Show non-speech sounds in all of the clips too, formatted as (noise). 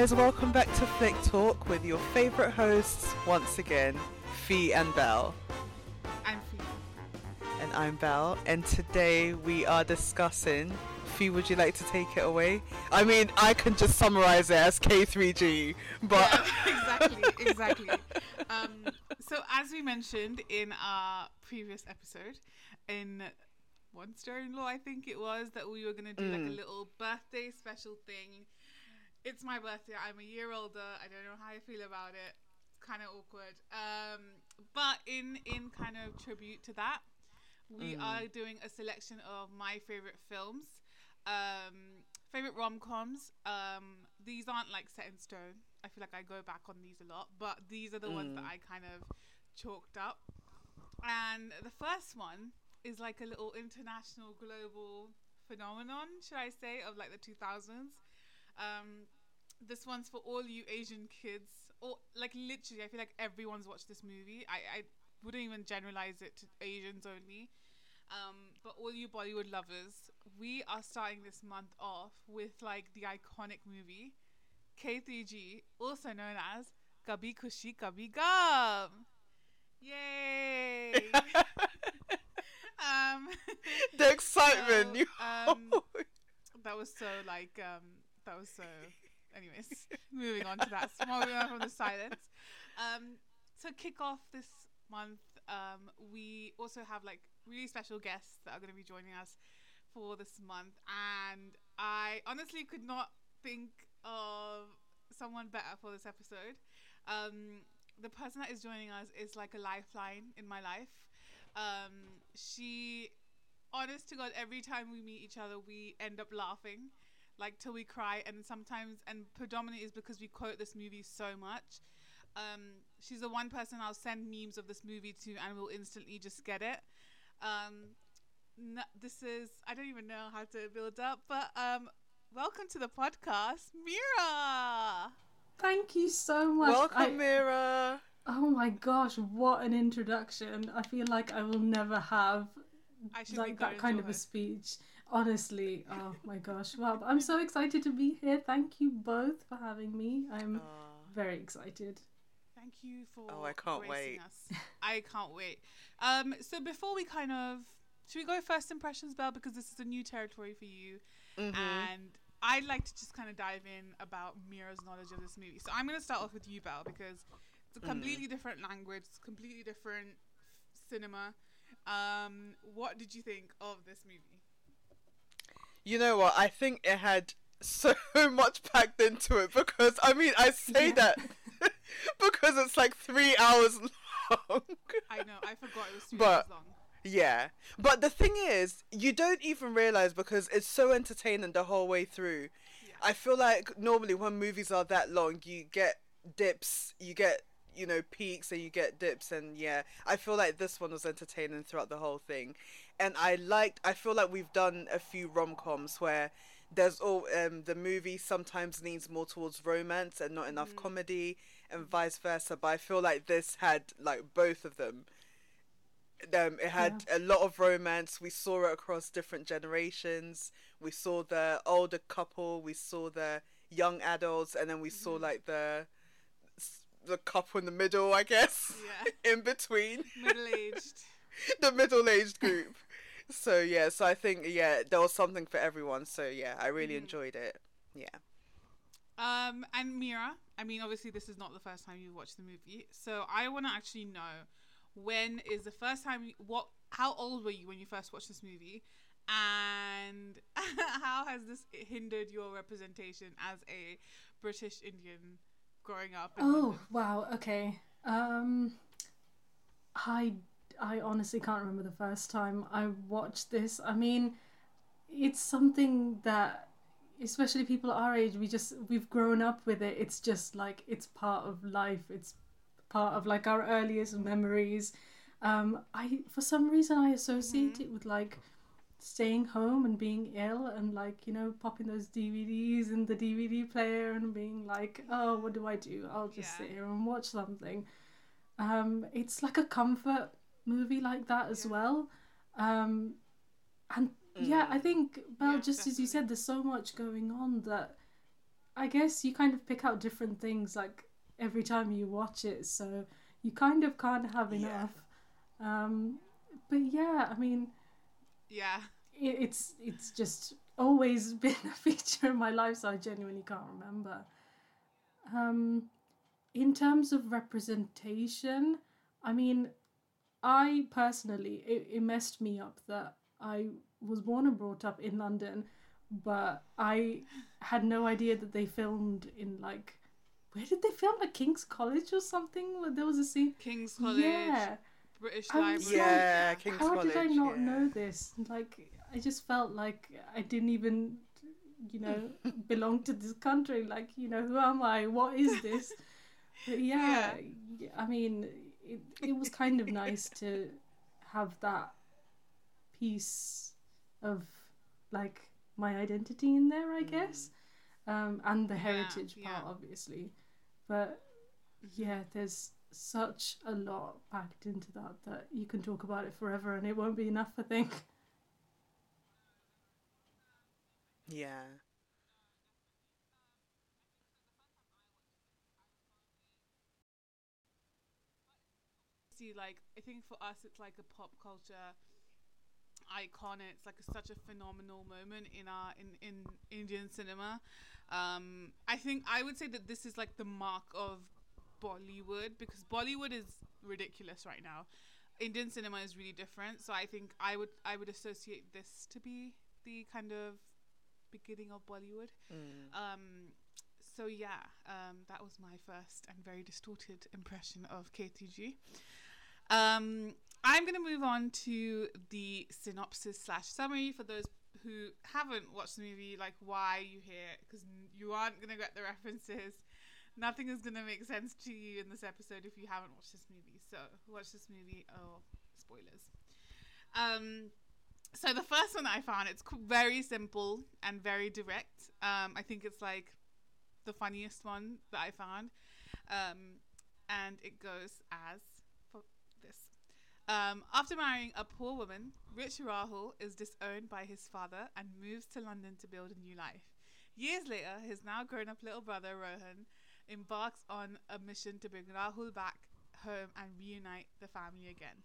guys, welcome back to Flick Talk with your favourite hosts once again, Fee and Belle. I'm Fee. And I'm Belle, and today we are discussing. Fee, would you like to take it away? I mean, I can just summarise it as K3G, but. Yeah, (laughs) exactly, exactly. Um, so, as we mentioned in our previous episode, in One in Law, I think it was, that we were going to do like a little birthday special thing it's my birthday. I'm a year older. I don't know how I feel about it. It's kind of awkward. Um, but in in kind of tribute to that, we mm. are doing a selection of my favorite films, um, favorite rom coms. Um, these aren't like set in stone. I feel like I go back on these a lot, but these are the mm. ones that mm. I kind of chalked up. And the first one is like a little international global phenomenon, should I say, of like the 2000s. Um, this one's for all you Asian kids, or like literally, I feel like everyone's watched this movie. I, I wouldn't even generalize it to Asians only. Um, but all you Bollywood lovers, we are starting this month off with like the iconic movie K3G, also known as Kabhi Khushi Kabhie Gham. Yay! (laughs) um, the excitement. (laughs) So, um, (laughs) that was so like um, that was so anyways, (laughs) moving on to that. Moving on from the silence. Um, to kick off this month, um, we also have like really special guests that are going to be joining us for this month, and I honestly could not think of someone better for this episode. Um, the person that is joining us is like a lifeline in my life. Um, she, honest to God, every time we meet each other, we end up laughing like till we cry and sometimes and predominantly is because we quote this movie so much. Um, she's the one person i'll send memes of this movie to and we'll instantly just get it. Um, this is i don't even know how to build up but um, welcome to the podcast mira! Thank you so much. Welcome I, mira. Oh my gosh what an introduction. I feel like i will never have like that kind of a speech Honestly, oh my gosh. Well, I'm so excited to be here. Thank you both for having me. I'm very excited. Thank you for Oh, I can't wait. Us. I can't wait. Um so before we kind of should we go first impressions, Belle, because this is a new territory for you. Mm-hmm. And I'd like to just kind of dive in about Mira's knowledge of this movie. So I'm going to start off with you, Belle, because it's a mm. completely mm. different language, it's completely different cinema. Um, what did you think of this movie? You know what? I think it had so (laughs) much packed into it because I mean I say yeah. that (laughs) because it's like three hours (laughs) long. I know. I forgot it was three but, hours long. Yeah, but the thing is, you don't even realize because it's so entertaining the whole way through. Yeah. I feel like normally when movies are that long, you get dips, you get you know peaks and you get dips and yeah i feel like this one was entertaining throughout the whole thing and i liked i feel like we've done a few rom-coms where there's all um the movie sometimes leans more towards romance and not enough mm. comedy and vice versa but i feel like this had like both of them um, it had yeah. a lot of romance. We saw it across different generations. We saw the older couple. We saw the young adults, and then we mm-hmm. saw like the the couple in the middle, I guess. Yeah. (laughs) in between. Middle aged. (laughs) the middle aged group. So yeah, so I think yeah, there was something for everyone. So yeah, I really mm. enjoyed it. Yeah. Um, and Mira, I mean, obviously this is not the first time you watched the movie, so I want to actually know when is the first time you, what how old were you when you first watched this movie and (laughs) how has this hindered your representation as a british indian growing up. oh London. wow, okay. Um, I I honestly can't remember the first time I watched this. I mean, it's something that especially people our age we just we've grown up with it it's just like it's part of life it's part of like our earliest memories um i for some reason i associate mm-hmm. it with like staying home and being ill and like you know popping those DVDs in the DVD player and being like oh what do I do I'll just yeah. sit here and watch something um it's like a comfort movie like that as yeah. well um and mm. yeah I think well yeah, just definitely. as you said there's so much going on that I guess you kind of pick out different things like every time you watch it, so you kind of can't have Yeah. enough. Um, but yeah, I mean, Yeah. it, it's it's just always (laughs) been a feature in my life, so I genuinely can't remember. Um, in terms of representation, I mean, I personally it, it messed me up that I was born and brought up in London, but I had no idea that they filmed in like where did they film at King's College or something? Where there was a scene. King's College, Yeah. British I was Library. like, Yeah, King's How College. did I not yeah. know this? Like, I just felt like I didn't even, you know, (laughs) belong to this country. Like, you know, who am I? What is this? (laughs) But yeah, I mean, it, it was kind of nice to have that piece of like my identity in there, I guess, um, and the heritage yeah. part, obviously. But yeah, there's such a lot packed into that that you can talk about it forever and it won't be enough, I think. Yeah. See like I think for us it's like a pop culture icon. It's like a, such a phenomenal moment in our in in Indian cinema. Um I think I would say that this is like the mark of Bollywood because Bollywood is ridiculous right now. Indian cinema is really different. So I think I would I would associate this to be the kind of beginning of Bollywood. Mm. um, so yeah, um, that was my first and very distorted impression of KTG. Um, I'm gonna move on to the synopsis slash summary for those who haven't watched the movie. Like, why are you here? Because you aren't gonna get the (laughs) references. Nothing is gonna make sense to you in this episode if you haven't watched this movie. So watch this movie. Oh, spoilers. Um, so the first one I found, it's very simple and very direct. Um, I think it's like the funniest one that I found, um, and it goes as this. Um, after marrying a poor woman, rich Rahul is disowned by his father and moves to London to build a new life. Years later, his now grown-up little brother Rohan embarks on a mission to bring Rahul back home and reunite the family again.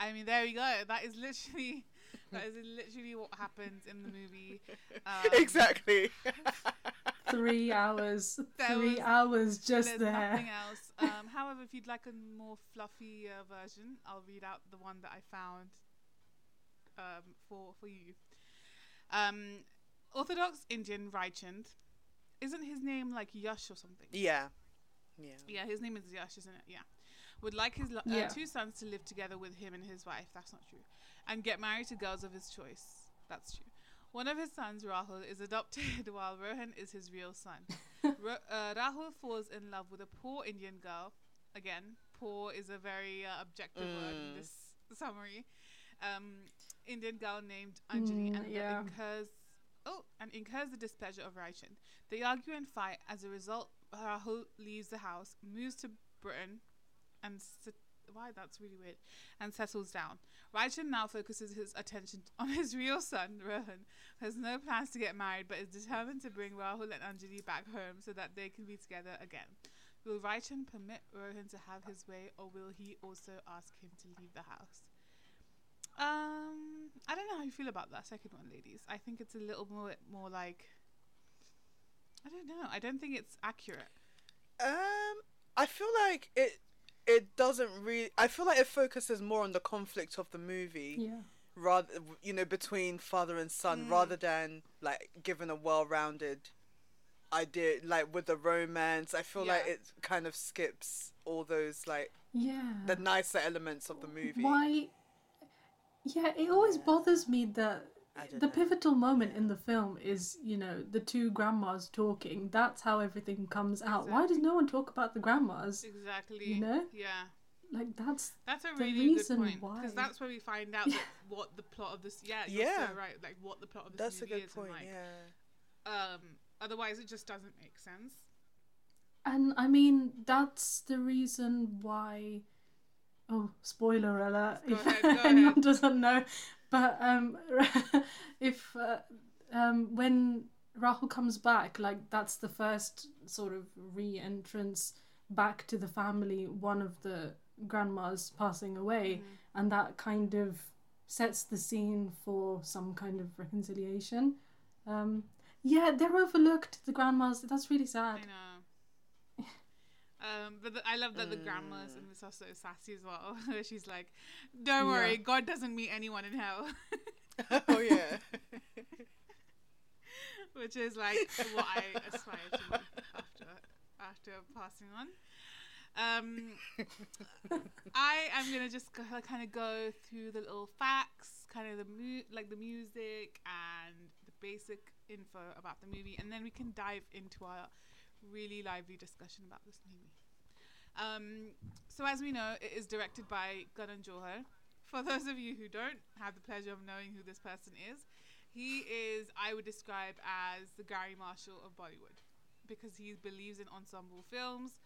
I mean, there we go. That is literally (laughs) that is literally what happens in the movie. (laughs) Um, exactly. Three hours, There three was- hours just There's there. nothing else. However, if you'd like a more fluffy uh, version, I'll read out the one that I found um, for for you. Um, Orthodox Indian Raichand, isn't his name like Yash or something? yeah. Yeah. Yeah, his name is Yash, isn't it? Yeah. Would like his lo- Yeah. uh, two sons to live together with him and his wife. That's not true. And get married to girls of his choice. That's true. One of his sons, Rahul, is adopted (laughs) while Rohan is his real son. (laughs) Ro- uh, Rahul falls in love with a poor Indian girl. Again, poor is a very uh, objective word in Mm. this summary. Um, Indian girl named Anjali Mm, and yeah. incurs oh and incurs the displeasure of Raichan. They argue and fight. As a result, Rahul leaves the house, moves to Britain, and sit- why that's really weird, and settles down. Raichan now focuses his attention (laughs) on his real son, Rohan, who has no plans to get married but is determined to bring Rahul and Anjali back home so that they can be together again. Will Raichan permit Rohan to have his way, or will he also ask him to leave the house? Um, I don't know how you feel about that second one, ladies. I think it's a little more more like I don't know. I don't think it's accurate. Um, I feel like it. It doesn't really. I feel like it focuses more on the conflict of the movie, Yeah. rather you know between father and son, Mm. rather than like given a well-rounded idea, like with the romance. I feel like it kind of skips all those like Yeah. the nicer elements of the movie. Why? Yeah, it always Yeah. bothers me that the know. pivotal moment in the film is, you know, the two grandmas talking. That's how everything comes out. Why does no one talk about the grandmas? Exactly. You know? Yeah. Like that's That's a The really good reason point why- because that's where we find out that (laughs) what the plot of this. Yeah, you're Yeah. so right. Like what the plot of this is. That's a movie good is, point. and like, yeah. um, otherwise it just doesn't make sense. and I mean that's the reason why. Oh, spoiler alert! Go if ahead, (laughs) anyone ahead. doesn't know, but um, (laughs) if uh, um when Rahul comes back, like that's the first sort of re-entrance back to the family. One of the grandmas passing away, Mm. and that kind of sets the scene for some kind of reconciliation. Um, yeah, they're overlooked. The grandmas. That's really sad. I know. Um, but the, I love that the grandmas and this are so sassy as well. (laughs) She's like, "Don't Yeah. worry, God doesn't meet anyone in hell," (laughs) oh yeah. (laughs) which is like what I aspire to after after passing on. Um, I am gonna just kind of go through the little facts, kind of the mu- like the music and the basic info about the movie, and then we can dive into our really lively discussion about this movie. Um, so as we know, it is directed by Karan Johar. For those of you who don't have the pleasure of knowing who this person is, he is, I would describe as the Garry Marshall of Bollywood, because he believes in ensemble films.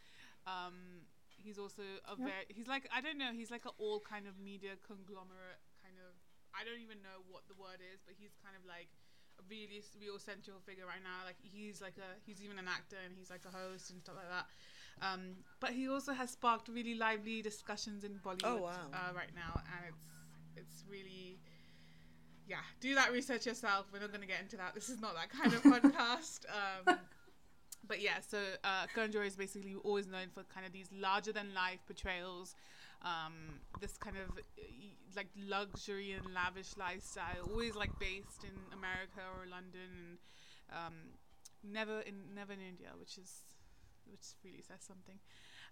Um, he's also a Yep. very, he's like, I don't know, he's like an all kind of media conglomerate kind of, I don't even know what the word is, but he's kind of like really real central figure right now. Like he's like a, he's even an actor and he's like a host and stuff like that. Um, but he also has sparked really lively discussions in Bollywood Oh, wow. uh, right now, and it's it's really yeah. Do that research yourself. We're not going to get into that. This is not that kind of (laughs) podcast. Um, but yeah, so uh, Karan Johar is basically always known for kind of these larger than life portrayals. Um, this kind of like luxury and lavish lifestyle, always like based in America or London, and um, never in never in India, which is which really says something.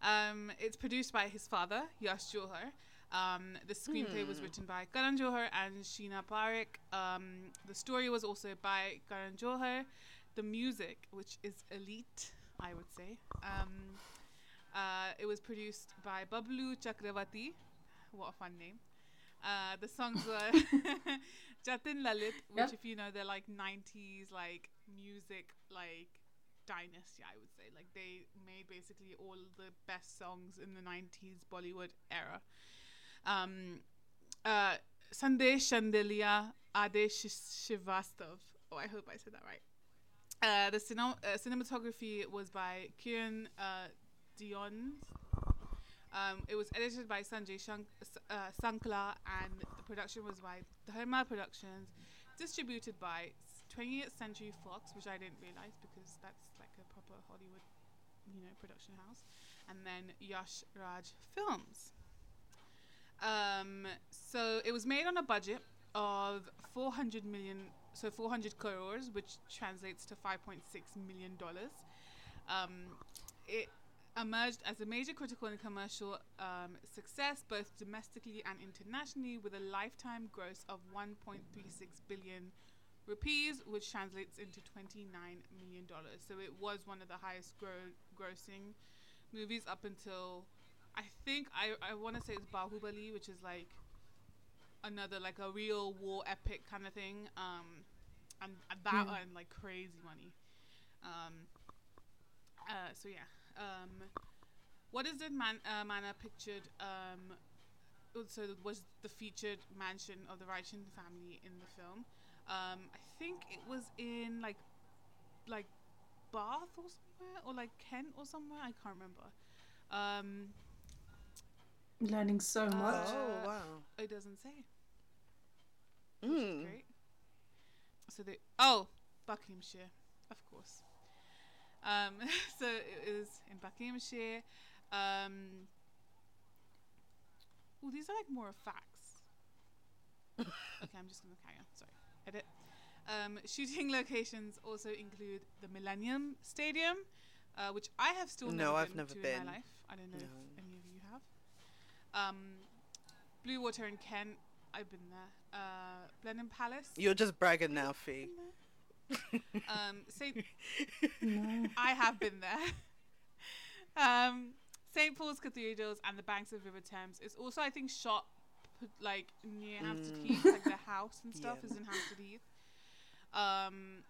Um, it's produced by his father, Yash Johar. Um, the screenplay was Hmm. written by Karan Johar and Sheena Parekh. Um, the story was also by Karan Johar. The music, which is elite, I would say. Um, uh, it was produced by Bablu Chakravarti. What a fun name. Uh, the songs were (laughs) (laughs) Jatin Lalit, which, Yep. if you know, they're like 90s, like music, like dynasty, I would say. Like they made basically all the best songs in the 90s Bollywood era. Um, uh, Sandesh Chandelia Adesh Shivastav. Oh, I hope I said that right. Uh, the uh, cinematography was by Kiran uh, Dion. Um, it was edited by Sanjay Shank- uh, Sankla, and the production was by Dharma Productions, distributed by 20th Century Fox, which I didn't realize because that's like a proper Hollywood, you know, production house, and then Yash Raj Films. Um, so it was made on a budget of 400 million, so 400 crores, which translates to 5.6 million dollars. Um, it emerged as a major critical and commercial um, success, both domestically and internationally, with a lifetime gross of 1.36 billion rupees, which translates into 29 million dollars. So it was one of the highest gro- grossing movies up until I think I I want to say it's Bahubali, which is like another like a real war epic kind of thing. Um, and, and that Yeah. earned like crazy money. Um, uh, so yeah. Um, what is it man uh, manor pictured? Um, also was the featured mansion of the Raichan family in the film. Um, I think it was in like like Bath or somewhere, or like Kent or somewhere. I can't remember. Um, Learning so much. Oh Uh, wow. it doesn't say. Mm. great. So they oh Buckinghamshire, of course. Um, (laughs) so it is in Buckinghamshire. Um, oh, these are like more facts. (laughs) okay, I'm just gonna carry on. Sorry, edit. Um, shooting (laughs) locations also include the Millennium Stadium, uh, which I have still No, never I've been never to in been. my life. I don't know No. if any of you have. Um, Bluewater in Kent, I've been there. Uh, Blenheim Palace. You're just bragging now, Fee. Um, Saint No. I have been there. um, St. Paul's Cathedrals and the banks of River Thames is also, I think, shot like near Hampstead Mm. Heath, like the (laughs) house and stuff Yeah. is in Hampstead Heath. Um,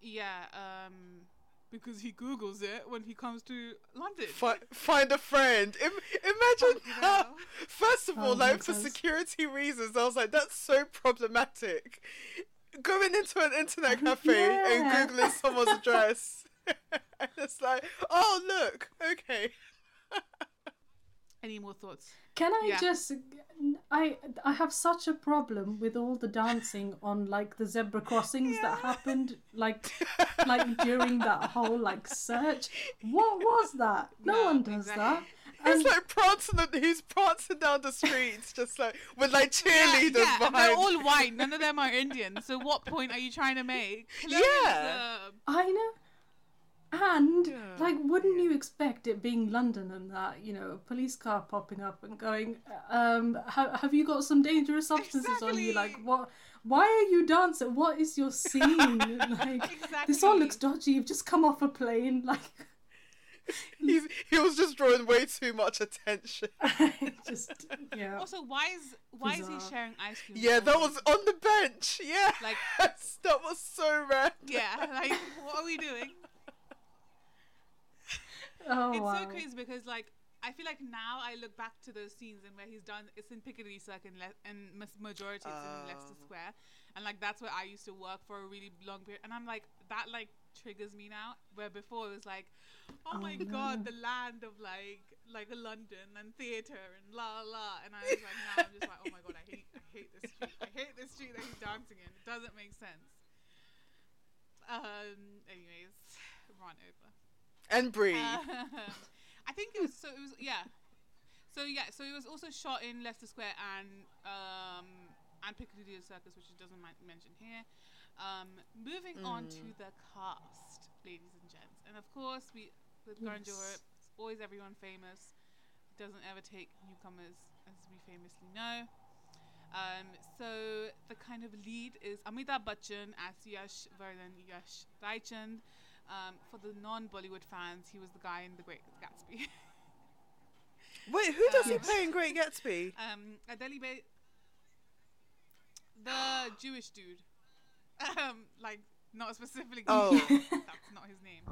yeah, um, because he Googles it when he comes to London. Fi- find a friend. Im- imagine You how. First of Oh, all, like (laughs) for sense. security reasons, I was like, that's so problematic. Going into an internet (laughs) cafe and googling someone's address. (laughs) and it's like, oh look, okay. Any more thoughts? Can I Yeah. just I I have such a problem with all the dancing on like the zebra crossings that happened like (laughs) like during that whole like search. What was that? No, No, one does exactly. that. He's And like prancing. The, He's prancing down the streets, just like with like (laughs) cheerleaders yeah, and behind. they're all white. None of them are Indian. So what point are you trying to make? (laughs) Yeah. I know. And Yeah. like, wouldn't you expect it being London and that you know, a police car popping up and going, um, ha- have you got some dangerous substances on you? Like, what? Why are you dancing? What is your (laughs) scene? like, this all looks dodgy. You've just come off a plane. Like, He's, (laughs) he was just drawing way too much attention. (laughs) just yeah. Also, why is why is he sharing ice cream? Yeah, that was on the bench. Yeah, Like- (laughs) that was so random. Yeah, like what are we doing? Oh it's wow. so crazy because like I feel like now I look back to those scenes and where he's done it's in Piccadilly Circus and, Le- and majority it's in Leicester Oh. Square and like that's where I used to work for a really long period and I'm like that like triggers me now where before it was like oh, Oh, my no. god the land of like like London and theatre and la la and I was like now I'm just like oh my god I hate I hate this street I hate this street that he's dancing in it doesn't make sense um anyways run over And breathe. um, (laughs) I think it was so. It was yeah. So yeah. So it was also shot in Leicester Square and um, and Piccadilly Circus, which it doesn't mention here. Um, moving on to the cast, ladies and gents, and of course we with Yes. Johar, it's always everyone famous. Doesn't ever take newcomers, as we famously know. Um, so the kind of lead is Amitabh Bachchan as Yash Vardhan Yash Raichand. Um, for the non-Bollywood fans, he was the guy in The Great Gatsby. (laughs) Wait, who does he uh, play in Great Gatsby? (laughs) um, Adeli Bey, the Jewish dude. Um, like not specifically. Oh. (laughs) that's not his name.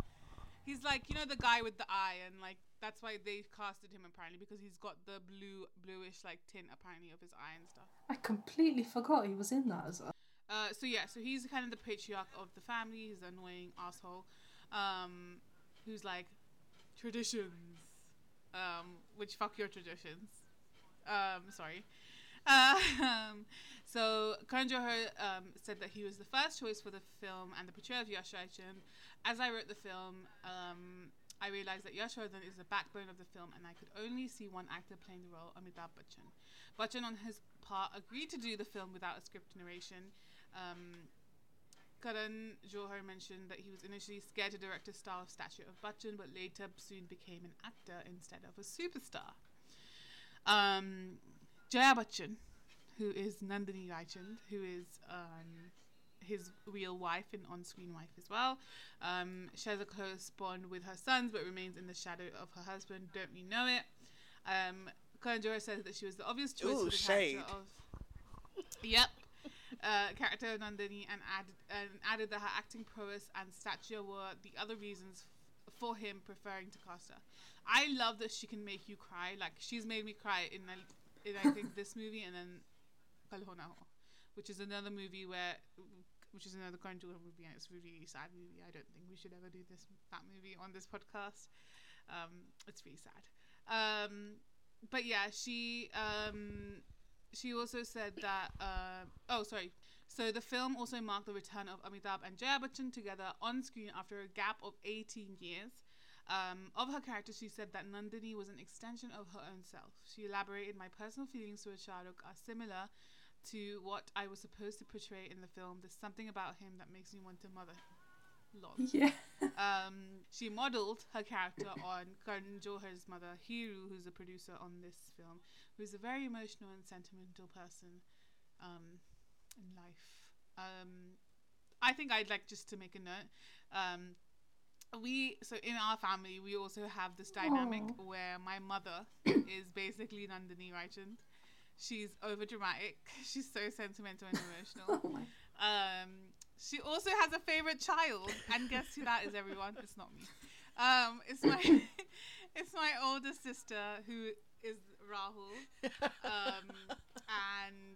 He's like you know the guy with the eye, and like that's why they casted him apparently because he's got the blue, bluish like tint apparently of his eye and stuff. I completely forgot he was in that as well. Uh, so yeah, so he's kind of the patriarch of the family. He's an annoying asshole, um, who's like traditions, um, which fuck your traditions. Um, sorry. (laughs) Um, so Karan Johar um, said that he was the first choice for the film and the portrayal of Yash. As I wrote the film, um, I realized that Yash is the backbone of the film, and I could only see one actor playing the role, Amitabh Bachchan. Bachchan, on his part, agreed to do the film without a script narration. Um, Karan Johar mentioned that he was initially scared to direct a style of stature of Bachchan, but later soon became an actor instead of a superstar. Um, Jaya Bachchan, who is Nandini Raichand, who is um, his real wife and on-screen wife as well, um, shares a close bond with her sons, but remains in the shadow of her husband. Don't we know it? Um, Karan Johar says that she was the obvious choice Ooh, for the shade. character of. Yep. Uh, character Nandini and added, and added that her acting prowess and stature were the other reasons f- for him preferring to cast her. I love that she can make you cry. Like she's made me cry in, in I think (laughs) this movie and then Kal which is another movie where, which is another Karan movie and it's a really sad movie. I don't think we should ever do this that movie on this podcast. Um, it's really sad. Um, but yeah, she um, she also said that. Uh, oh, sorry. So the film also marked the return of Amitabh and Jaya Bachchan together on screen after a gap of 18 years. Um, of her character, she said that Nandini was an extension of her own self. She elaborated, "My personal feelings towards Shahrukh are similar to what I was supposed to portray in the film. There's something about him that makes me want to mother." Lol. (laughs) Yeah. Um, she modeled her character on Karan Johar's mother, Hiroo, who's a producer on this film, who's a very emotional and sentimental person um, in life. Um, I think I'd like just to make a note. Um, we so in our family we also have this dynamic Aw. where my mother (coughs) is basically Nandini Raichand. She's over dramatic. (laughs) She's so sentimental and emotional. (laughs) Oh. Um, she also has a favorite child, and guess who that is? Everyone, it's not me. Um, it's my (laughs) it's my older sister who is Rahul, um, and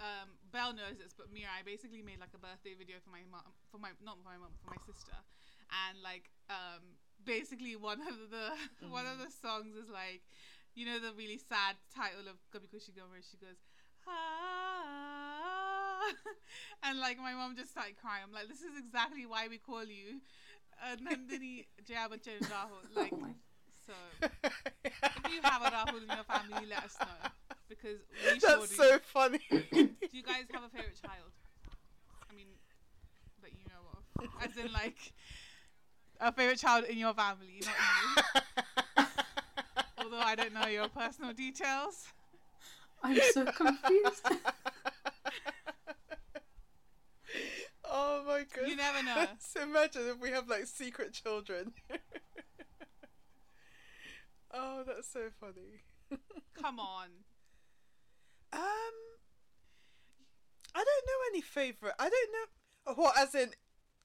um, Belle knows this, but Mira, I basically made like a birthday video for my mom, for my not for my mom, for my sister, and like um basically one of the mm. one of the songs is like, you know, the really sad title of Kabhi Khushi Gham where she goes. Ah, (laughs) and like my mom just started crying. I'm like, this is exactly why we call you uh, Nandini (laughs) Jaya Bachchan Rahul. (laughs) Like, oh so if you have a Rahul in your family, let us know because we That's so funny. do you guys have a favorite child? I mean, that you know of, as in like a favorite child in your family, not you. Although I don't know your personal details. I'm so confused. (laughs) oh my god! You never know. (laughs) so imagine if we have like secret children. (laughs) oh, that's so funny. Come on. Um, I don't know any favorite. I don't know. What, as in,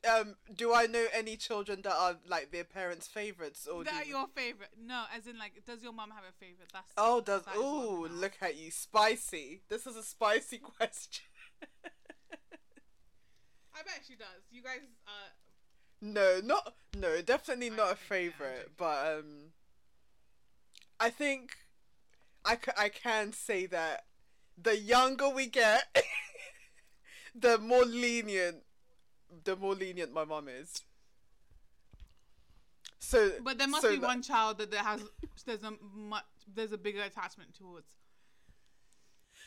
um, do I know any children that are like their parents' favorites or that you... your favorite? No, as in like, does your mom have a favorite? That's oh, does oh look at you, spicy. This is a spicy (laughs) question. I bet she does. You guys, uh. No, not no, definitely not a favorite, but um, I think I, c- I can say that the younger we get, (laughs) the more lenient, the more lenient my mom is. So, but there must so be that, one child that there has there's a much there's a bigger attachment towards.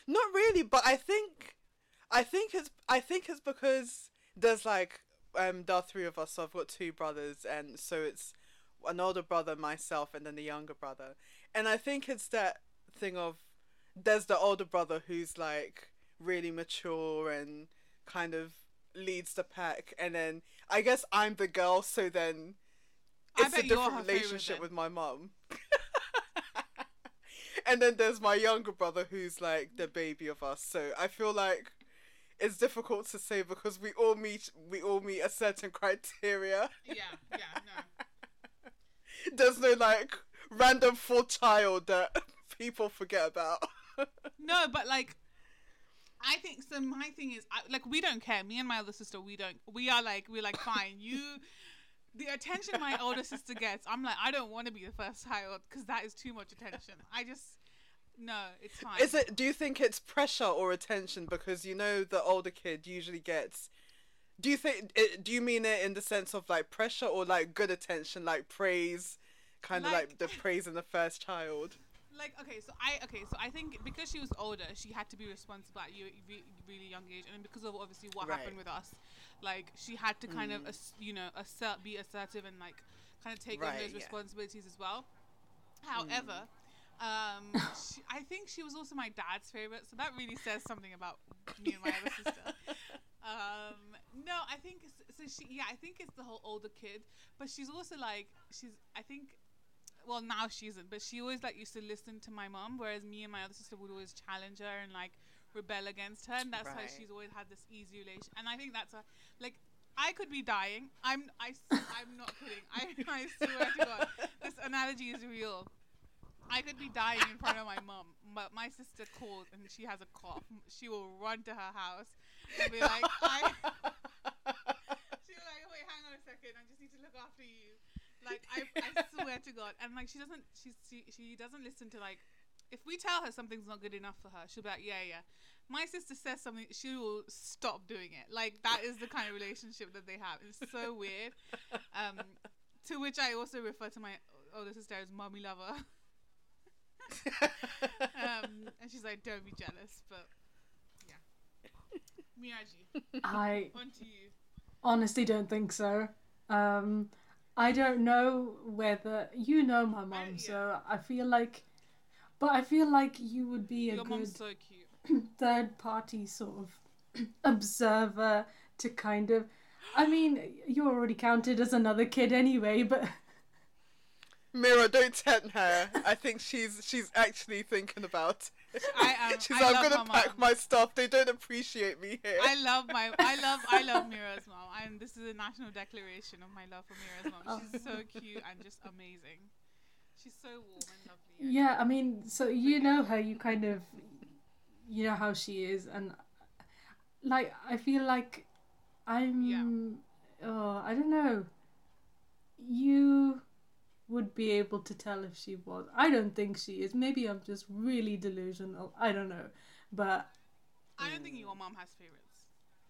Not really, but I think, I think it's I think it's because there's like um there are three of us, so I've got two brothers, and so it's an older brother, myself, and then the younger brother, and I think it's that thing of there's the older brother who's like really mature and kind of leads the pack, and then I guess I'm the girl, so then it's a different relationship with my mum. (laughs) and then there's my younger brother who's like the baby of us. So I feel like it's difficult to say because we all meet we all meet a certain criteria. Yeah, yeah, no. (laughs) there's no like random fourth child that (laughs) people forget about. no, but like I think so. My thing is, I, like, we don't care. Me and my other sister, we don't. We are like, we're like, fine. You, (laughs) the attention my older sister gets, I'm like, I don't want to be the first child because that is too much attention. I just, no, it's fine. Is it? Do you think it's pressure or attention? Because you know the older kid usually gets. Do you think? It, do you mean it in the sense of like pressure or like good attention, like praise, kind of like, like the praise in the first child? Like okay so i okay so i think because she was older she had to be responsible at a re- really young age and because of obviously what right. happened with us like she had to kind mm. of ass- you know assert be assertive and like kind of take right, on those yeah. responsibilities as well however mm. um (laughs) she, i think she was also my dad's favorite so that really says something about me and my other (laughs) sister um no i think so she yeah i think it's the whole older kid but she's also like she's i think well now she isn't, but she always like used to listen to my mom, whereas me and my other sister would always challenge her and like rebel against her, and that's right. why she's always had this easy relation. And I think that's a like I could be dying. I'm I I'm not kidding. I (laughs) I swear to God, this analogy is real. I could be dying in front of my mom, but my sister calls and she has a cough. She will run to her house and be like, I. (laughs) (laughs) She'll be like, wait, hang on a second. I just need to look after you. Like I, I swear to God, and like she doesn't, she's, she she doesn't listen to like, if we tell her something's not good enough for her, she'll be like, yeah, yeah. My sister says something, she will stop doing it. Like that is the kind of relationship that they have. It's so weird. Um, to which I also refer to my older sister as mommy lover. (laughs) um, and she's like, don't be jealous, but yeah. Miraji, I on to you. honestly don't think so. Um, I don't know whether you know my mom, yeah. so I feel like, but I feel like you would be a Your good so (clears throat) third party sort of (clears throat) observer to kind of. I mean, you're already counted as another kid anyway, but (laughs) Mira, don't tempt her. I think she's she's actually thinking about. I am. (laughs) Um, she's I like, I'm gonna my pack mom. my stuff. They don't appreciate me here. I love my. I love. I love (laughs) Mira's mom. And this is a national declaration of my love for Mira's mom. Oh. She's so cute and just amazing. She's so warm and lovely. Yeah, I mean, so you know her. You kind of, you know how she is, and like I feel like I'm. Oh, I don't know. You would be able to tell if she was. I don't think she is. Maybe I'm just really delusional. I don't know, but I don't think your mom has favorites.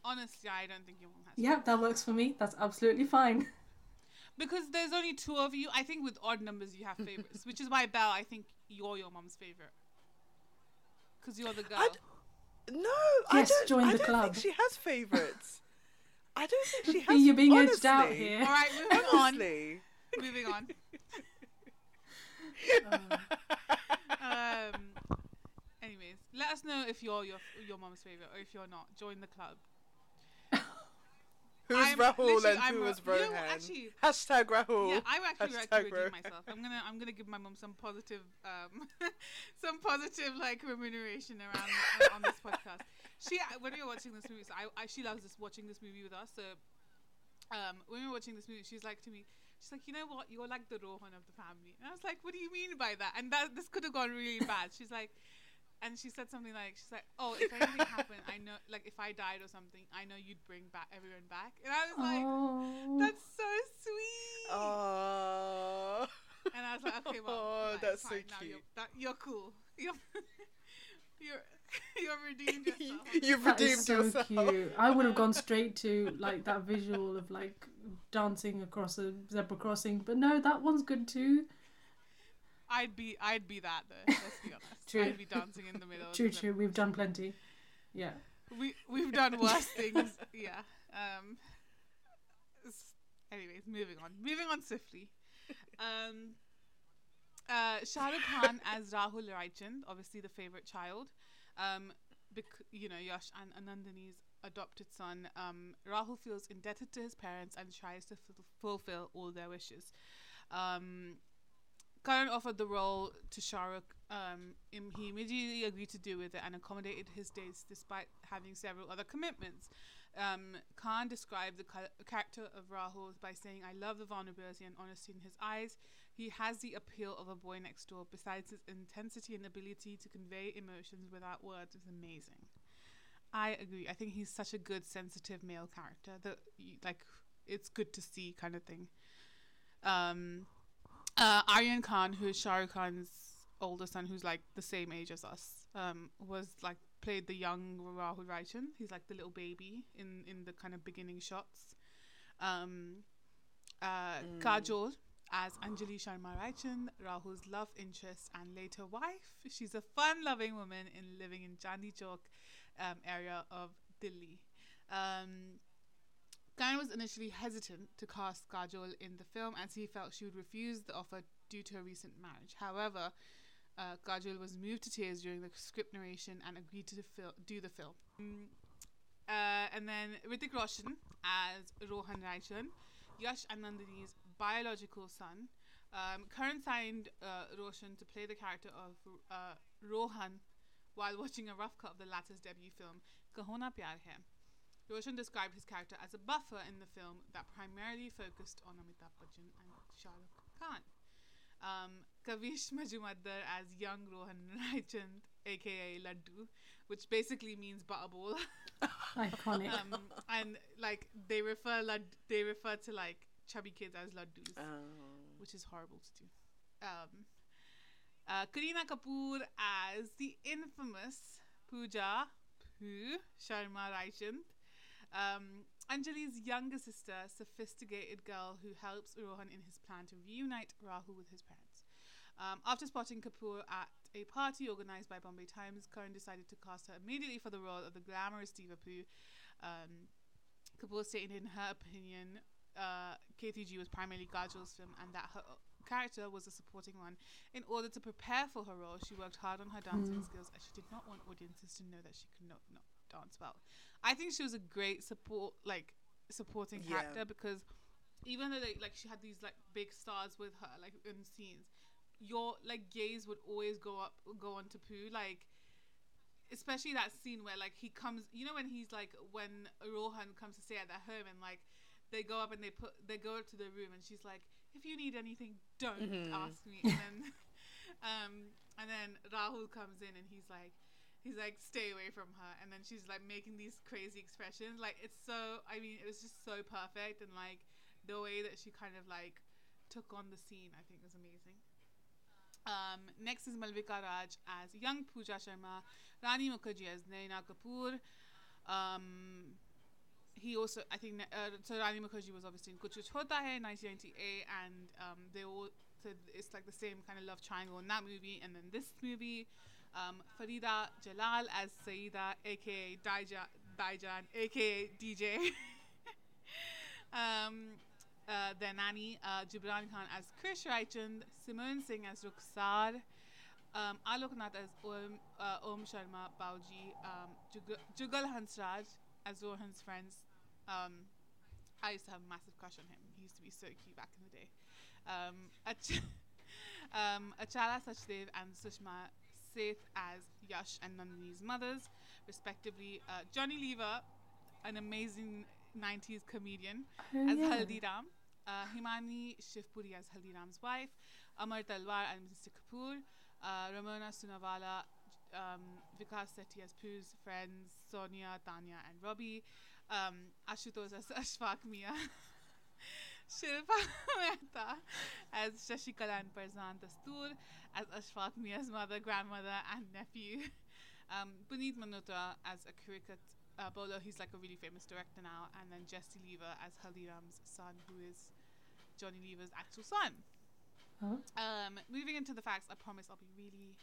Honestly, I don't think your mom has. yeah, that works for me. That's absolutely fine. (laughs) Because there's only two of you. I think with odd numbers you have favorites, which is why Belle, I think you're your mom's favorite. Because you're the girl. I d- no, Yes, I don't. join I the don't club. think she has favorites. I don't think she (laughs) has. You're being edged out here. All right, moving on. Moving on. (laughs) Um. Anyways, let us know if you're your your mom's favorite or if you're not. Join the club. Who's I'm- Rahul and I'm who Ra- is you know Rohan? actually- Hashtag Rahul. Yeah, I actually Hashtag redeem Rohan. myself. I'm gonna I'm gonna give my mom some positive um (laughs) some positive like remuneration around on, on this podcast. She when we were watching this movie, so I, I she loves this watching this movie with us. So um when we were watching this movie, she's like to me, she's like, you know what, you're like the Rohan of the family. And I was like, what do you mean by that? And that this could have gone really bad. She's like. And she said something like, "She's like, oh, if anything (laughs) happened, I know, like, if I died or something, I know you'd bring back everyone back." And I was like, oh, "That's so sweet." Oh. And I was like, okay, well, (laughs) Oh, right, that's fine, so cute. You're, that, you're cool. (laughs) You're, you're, (laughs) you're redeemed (laughs) yourself. You've that redeemed is so yourself. cute. I would have gone straight to like that visual of like dancing across a zebra crossing, but no, that one's good too. I'd be, I'd be that though. Let's be honest. (laughs) True. I'd be dancing in the middle. of True, the- true. We've done plenty. Yeah. We we've done worse things. Yeah. Um. Anyways, moving on. Moving on swiftly. Um. Uh, Shah Rukh Khan (laughs) as Rahul Raichand, obviously the favorite child. Um, bec- you know, Yash and Anandani's adopted son. Um, Rahul feels indebted to his parents and tries to ful- fulfill all their wishes. Um, Karan offered the role to Shah Rukh. Um, im- he immediately agreed to do with it and accommodated his dates despite having several other commitments. Um, Khan described the ca- character of Rahul by saying, I love the vulnerability and honesty in his eyes. He has the appeal of a boy next door. Besides his intensity and ability to convey emotions without words is amazing. I agree. I think he's such a good, sensitive male character that, like, it's good to see kind of thing. Um, uh, Aryan Khan, who is Shah Rukh Khan's older son, who's like the same age as us, um, was like played the young Rahul Raichan. He's like the little baby in in the kind of beginning shots. Um, uh, Kajol as Anjali Sharma Raichan, Rahul's love interest and later wife. She's a fun-loving woman in living in Chandni Chowk um, area of Delhi. Um, Khan was initially hesitant to cast Kajol in the film as he felt she would refuse the offer due to her recent marriage. However, uh, Kajol was moved to tears during the script narration and agreed to fil- do the film. Mm, uh, and then Hrithik Roshan as Rohan Raichan, Yash Anandani's biological son. Um, Karan signed uh, Roshan to play the character of uh, Rohan while watching a rough cut of the latter's debut film, Kaho Naa Pyaar Hai. Roshan described his character as a buffer in the film that primarily focused on Amitabh Bachchan and Shah Rukh Khan. Um, Kavish Majmudar as young Rohan Raichan, aka Laddu, which basically means butterball. (laughs) Iconic. um, and like they refer lad- they refer to like chubby kids as laddus, Oh. which is horrible to do. Um, uh, Kareena Kapoor as the infamous Pooja Poo Sharma Raichan. Um, Anjali's younger sister, sophisticated girl who helps Rohan in his plan to reunite Rahul with his parents. Um, after spotting Kapoor at a party organized by Bombay Times, Karan decided to cast her immediately for the role of the glamorous diva Poo. Um, Kapoor stated in her opinion, uh, KTG was primarily Kajol's film and that her character was a supporting one. In order to prepare for her role, she worked hard on her dancing skills as she did not want audiences to know that she could not, not dance well. I think she was a great support, like supporting Yeah. character because even though they, like she had these like big stars with her, like in scenes, your like gaze would always go up, go on to Poo, like especially that scene where like he comes you know when he's like when Rohan comes to stay at their home and like they go up and they put they go up to the room and she's like if you need anything don't ask me and then (laughs) um and then Rahul comes in and he's like he's like, "Stay away from her," and then she's like making these crazy expressions. Like it's so. I mean, it was just so perfect, and like the way that she kind of like took on the scene, I think was amazing. Um, next is Malvika Raj as young Pooja Sharma, Rani Mukherjee as Naina Kapoor. Um, he also, I think, uh, so Rani Mukherjee was obviously in Kuch Kuch Hota Hai, 1998, and um, they all, so it's like the same kind of love triangle in that movie, and then this movie, um, Farida Jalal as Saida, aka Daija, Daijan, aka DJ. (laughs) um, uh, their nanny, uh, Khan as Krish Raichand, Simone Singh as Rukhsar, um, Alok Nath as Om, uh, Om Sharma Bauji, um, Jug- Jugal Hansraj Rohan's friends. Um, I used to have a massive crush on him. He used to be so cute back in the day. Um, Ach- (laughs) um, Achala Sachdev and Sushma Seth as Yash and Nandini's mothers, respectively. Uh, Johnny Lever, an amazing 90s comedian, Oh, as yeah. Haldiram. Uh, Himani Shivpuri as Haldiram's wife. Amar Talwar and Mr. Kapoor. Uh, Ramona Sunawala, um, Vikas Sethi as Pooh's friends, Sonia, Tanya, and Robbie. Um, Ashutosh as Ashfaq Mia. (laughs) Shilpa Mehta as Shashikala and Farzan Dastoor as Ashfaq Mia's mother, grandmother, and nephew. Um, Puneet as a cricket uh, bowler. He's like a really famous director now. And then Jesse Lever as Haldiram's son, who is Johnny Lever's actual son. Oh. Um, moving into the facts, I promise I'll be really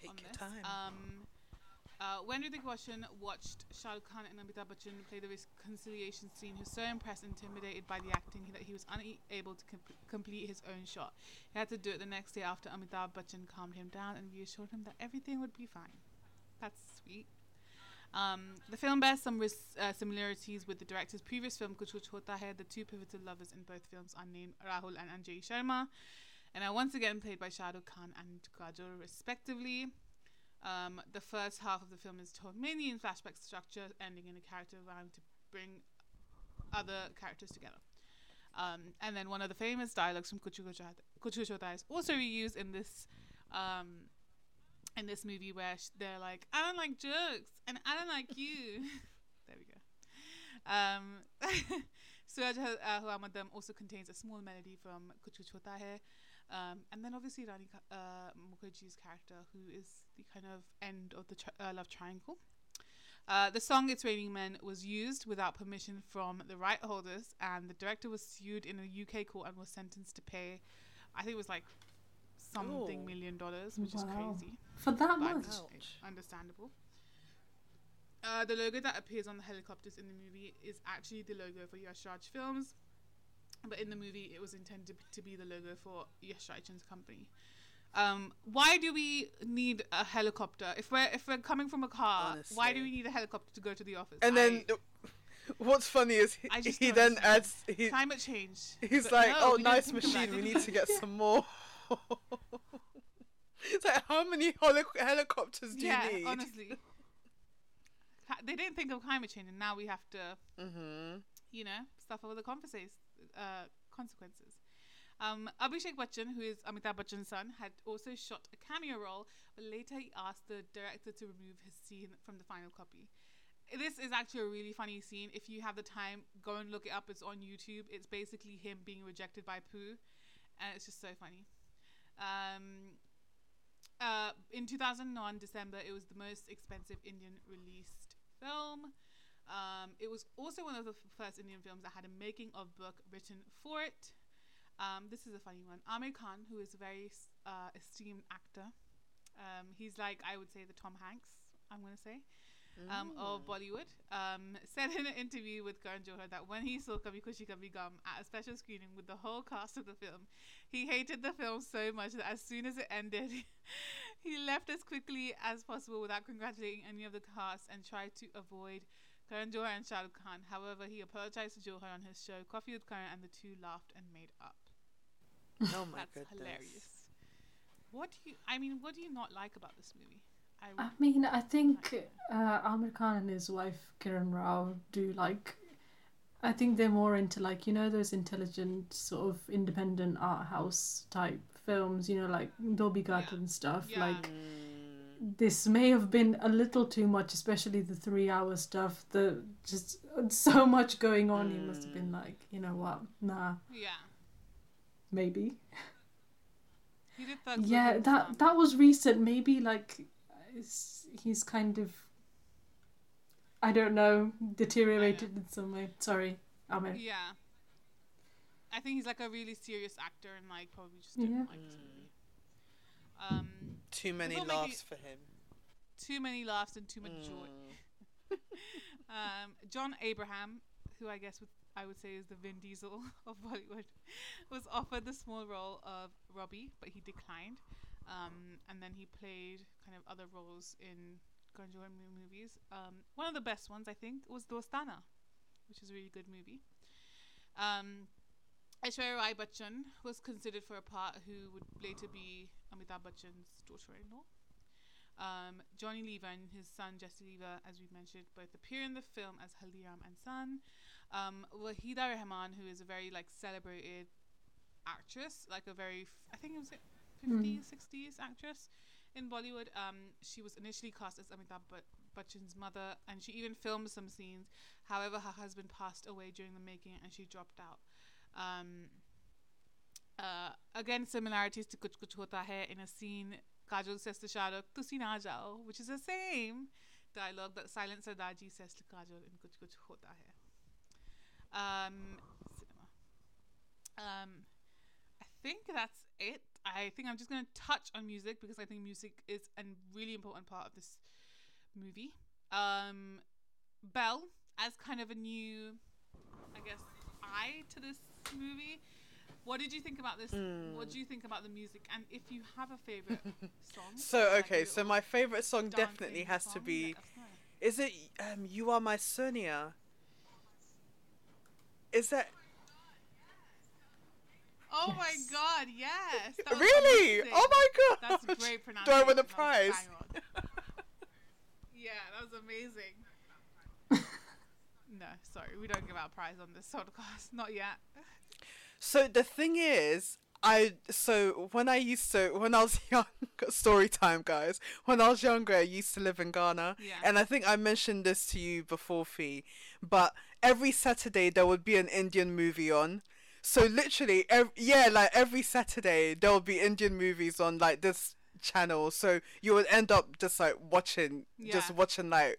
Take on your this. time. Um, uh, when Roshan watched Shah Rukh Khan and Amitabh Bachchan play the reconciliation scene, he was so impressed and intimidated by the acting that he was unable to com- complete his own shot. He had to do it the next day after Amitabh Bachchan calmed him down and reassured him that everything would be fine. That's sweet. Um, the film bears some ris- uh, similarities with the director's previous film, Kuch Kuch Hota Hai. The two pivotal lovers in both films are named Rahul and Anjali Sharma, and are once again played by Shah Rukh Khan and Kajol, respectively. Um, the first half of the film is told mainly in flashback structure, ending in a character vowing to bring other characters together. Um, and then one of the famous dialogues from Kuchu Chota is also reused in this um, in this movie where sh- they're like, "I don't like jokes, and I don't like you." (laughs) there we go. Um, (laughs) Suraj uh, Hua Madham also contains a small melody from Kuchu Hai. Um, and then obviously Rani uh, Mukherjee's character, who is the kind of end of the tri- uh, love triangle. Uh, the song "It's Raining Men" was used without permission from the right holders, and the director was sued in a UK court and was sentenced to pay, I think it was like something Ooh. million dollars, which is crazy. For that much? Understandable. Uh, the logo that appears on the helicopters in the movie is actually the logo for Yash Raj Films, but in the movie it was intended to be the logo for Yash Raj's company. Um, why do we need a helicopter if we're if we're coming from a car? Why do we need a helicopter to go to the office? and then, (laughs) what's funny is he, I just he then adds, he, climate change. he's But like, no, oh, nice think of that, machine, we need to get some more. (laughs) it's like, how many heli- helicopters do yeah, you need? honestly. They didn't think of climate change, and now we have to Mm-hmm. you know, suffer with the consequences. Uh, consequences. Um, Abhishek Bachchan, who is Amitabh Bachchan's son, had also shot a cameo role, but later he asked the director to remove his scene from the final copy. This is actually a really funny scene. If you have the time, go and look it up. It's on YouTube. It's basically him being rejected by Pooh, and it's just so funny. Um, uh, in 2009 December, it was the most expensive Indian released film. Um, it was also one of the first Indian films that had a making of book written for it. Um, this is a funny one. Aamir Khan, who is a very uh, esteemed actor, um, he's like I would say the Tom Hanks. I'm gonna say um, of Bollywood, um, (laughs) said in an interview with Karan Johar that when he saw Kabhi Khushi Kabhie Gham at a special screening with the whole cast of the film, he hated the film so much that as soon as it ended, (laughs) he left as quickly as possible without congratulating any of the cast and tried to avoid Karan Johar and Shah Rukh Khan. However, he apologized to Johar on his show Coffee with Karan, and the two laughed and made up. Oh my That's goodness. hilarious. What do you? I mean, what do you not like about this movie? I I mean, I think uh, Aamir Khan and his wife Kiran Rao do like. I think they're more into like you know those intelligent sort of independent art house type films. You know, like Dhobi Ghat Yeah. and stuff. Yeah. Like this may have been a little too much, especially the three hour stuff. The just so much going on. He must have been like, you know what? Nah, Yeah. maybe. He did Thugs Yeah, that Sound. that was recent. Maybe like he's kind of, I don't know, deteriorated in some way. Sorry, Aamir. Yeah. I think he's like a really serious actor and like probably just didn't Yeah. like this movie. Um, Too many laughs for him. too many laughs and too much joy. Mm. (laughs) Um, John Abraham, who I guess would, I would say is the Vin Diesel (laughs) of Bollywood, was offered the small role of Robbie, but he declined. Um, and then he played kind of other roles in Ganjor movies. Um, one of the best ones, I think, was Dostana, which is a really good movie. Um, Aishwarya Rai Bachchan was considered for a part who would later be Amitabh Bachchan's daughter-in-law. Um, Johnny Lever and his son Jesse Lever, as we mentioned, both appear in the film as Haldiram and son. Um, Waheeda Rehman, who is a very like celebrated actress, like a very, f- I think it was a 50s, 60s actress in Bollywood. Um, she was initially cast as Amitabh Ba- Bachchan's mother, and she even filmed some scenes. However, her husband passed away during the making, and she dropped out. Um, uh, again, similarities to Kuch Kuch Hota Hai in a scene. Kajol says to Shah Rukh, "Tusi na jao," which is the same dialogue that Silent Sardaji says to Kajol in Kuch Kuch Hota Hai. Um, cinema. Um, I think that's it. I think I'm just gonna touch on music because I think music is a really important part of this movie. Um, as kind of a new, I guess, eye to this movie. What did you think about this? What do you think about the music? And if you have a favorite (laughs) song, So like okay, so my favorite song definitely dancing has to be. let. Is it um You Are My Sonia? Is that Oh my god, yes! that really? amazing. Oh my god! That's great (laughs) Do. I win a prize? (laughs) yeah, that was amazing. no, sorry, we don't give out a prize on this podcast. Not yet. So the thing is, I so when I used to when I was (laughs) young, story time, guys. When I was younger, I used to live in Ghana, Yeah. and I think I mentioned this to you before, Fee. But every Saturday there would be an Indian movie on. So literally, ev- yeah, like every Saturday there would be Indian movies on like this channel. So you would end up just like watching, just watching like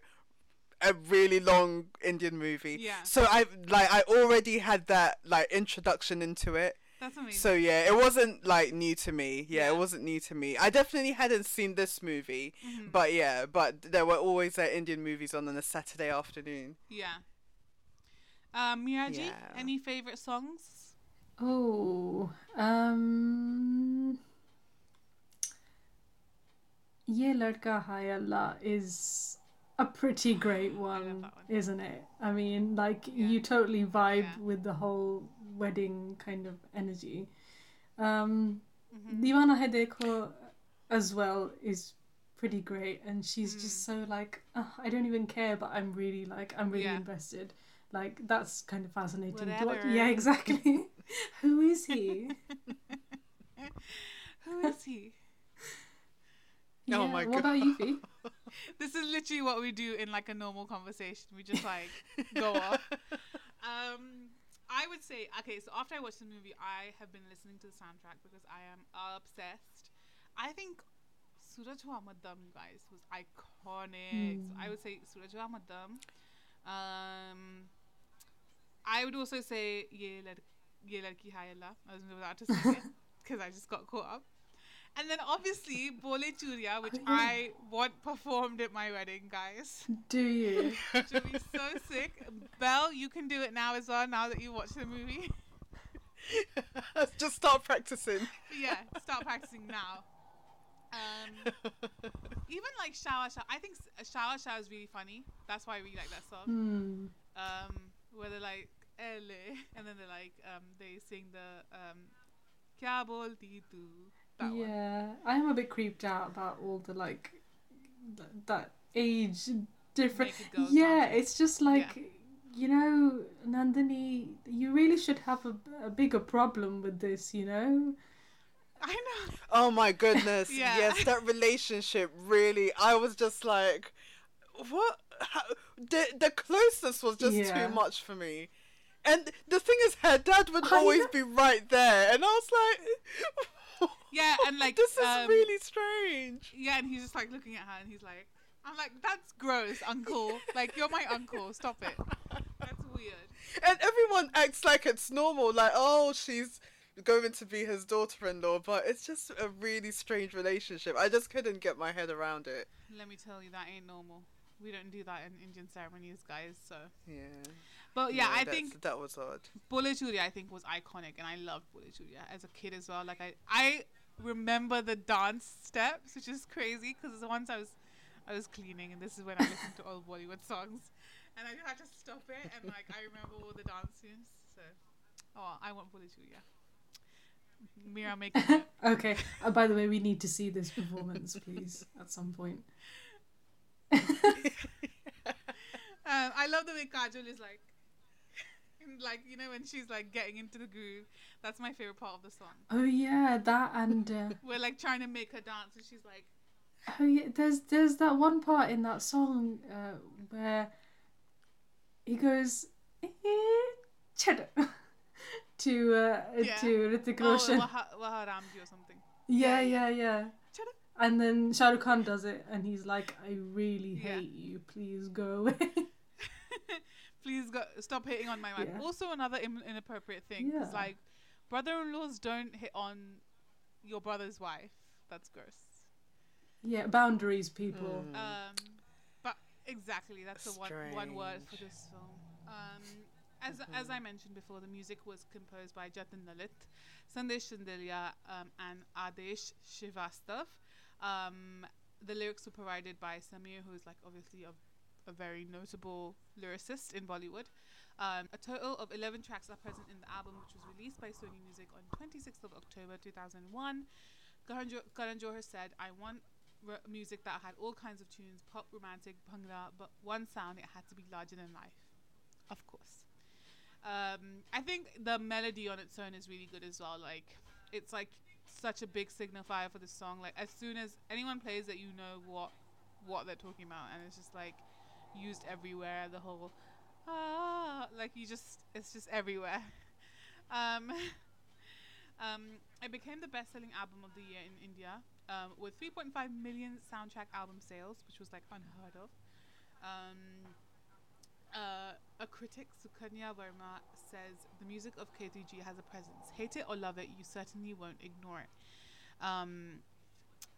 a really long Indian movie. Yeah. So I like I already had that like introduction into it. That's amazing. So yeah, it wasn't like new to me. Yeah, Yeah. it wasn't new to me. I definitely hadn't seen this movie, Mhm. but yeah, but there were always uh, Indian movies on on a Saturday afternoon. yeah. Um, Miraji, Yeah. any favorite songs? Oh, um, Ye Ladka Hai Allah is a pretty great one, one. isn't it? I mean, like Yeah. you totally vibe Yeah. with the whole wedding kind of energy. Um, Mhm. Divana Hai Dekho as well is pretty great, and she's just Mm. so like, "Ugh, I don't even care, but I'm really like, I'm really Yeah. invested. Like that's kind of fascinating. to watch. Yeah, exactly. (laughs) Who is he? (laughs) Who is he? Oh Yeah, my What about you, God. Fee? (laughs) This is literally what we do in like a normal conversation. We just like go off. (laughs) Um, I would say okay. So after I watched the movie, I have been listening to the soundtrack because I am obsessed. I think Suraj Madam, you guys, was iconic. So I would say Suraj Madam. Um, I would also say Ye Lad- Ye Ladki Hai Allah. I was about to sing it (laughs) because I just got caught up. And then obviously Bole Churia, which. (laughs) I want performed at my wedding, guys. Do you? (laughs) Which would be so sick. Belle, you can do it now as well. Now that you watch the movie, (laughs) Just start practicing. but yeah, start practicing now. Um, even like Shava Shava, I think Shava Shava is really funny. That's why I really like that song. Hmm. Um, where they're like "ele" and then they're like um, they sing the um, "Kya bolti tu." That one. Yeah, I am a bit creeped out about all the like th- that age different. Naked Yeah, dancing. it's just like you know, Nandini, you really should have a, a bigger problem with this. You know, I know. Oh my goodness. (laughs) Yeah. Yes, that relationship really. I was just like, what? How? The the closeness was just Yeah. too much for me. And the thing is, her dad would I always know. be right there, and I was like, (laughs) (laughs) Yeah, and like this is um, really strange. Yeah, and he's just like looking at her, and he's like, "I'm like, that's gross, uncle. Like, you're my uncle. Stop it. That's weird." And everyone acts like it's normal, like, oh, she's going to be his daughter-in-law, but it's just a really strange relationship. I just couldn't get my head around it. Let me tell you, that ain't normal. We don't do that in Indian ceremonies, guys. So, Yeah. But yeah, I think that was odd. Bole Churia, I think, was iconic, and I loved Bole Churia as a kid as well. Like, I, I remember the dance steps, which is crazy because the once I was, I was cleaning, and this is when I listened to all Bollywood songs, and I had to stop it, and like I remember all the dance tunes. So, oh, I want Bole Churia. Mira making it. (laughs) Okay. Uh, by the way, we need to see this performance, please, at some point. (laughs) Um, I love the way Kajol is like, (laughs) like you know when she's like getting into the groove. That's my favorite part of the song. Oh yeah, that and uh, (laughs) We're like trying to make her dance, and she's like, oh yeah, there's there's that one part in that song uh, where he goes "Eh, cheddar (laughs) to uh, Yeah. to Hrithik "Oh, Roshan. Ramji or something." yeah, yeah, yeah, yeah. Cheddar. And then Shah Rukh Khan does it, and he's like, "I really Yeah. hate you. Please go away." Please go stop hitting on my wife. Yeah. Also, another Im- inappropriate thing is Yeah. like, brother-in-laws don't hit on your brother's wife. That's gross. yeah, boundaries, people. Mm. Um, but exactly, that's the one one word for this film. Um, as as I mentioned before, the music was composed by Jatin Lalit, Sandesh Shandilya, um, and Adesh Shivastav. Um, the lyrics were provided by Samir, who is like obviously a, a very notable lyricist in Bollywood. Um, a total of 11 tracks are present in the album, which was released by Sony Music on 26th of October 2001. Karan Johar said, I want r- music that had all kinds of tunes pop, romantic, bhangra, but one sound, it had to be larger than life. Of course. Um, I think the melody on its own is really good as well. Like, it's like such a big signifier for the song. Like, as soon as anyone plays it, you know what what they're talking about, and it's just like used everywhere. The whole ah, like you just it's just everywhere. (laughs) Um, (laughs) um, it became the best-selling album of the year in India, um, with 3.5 million soundtrack album sales, which was like unheard of. Um, uh, a critic, Sukanya Verma, says the music of K3G has a presence. Hate it or love it, you certainly won't ignore it. Um,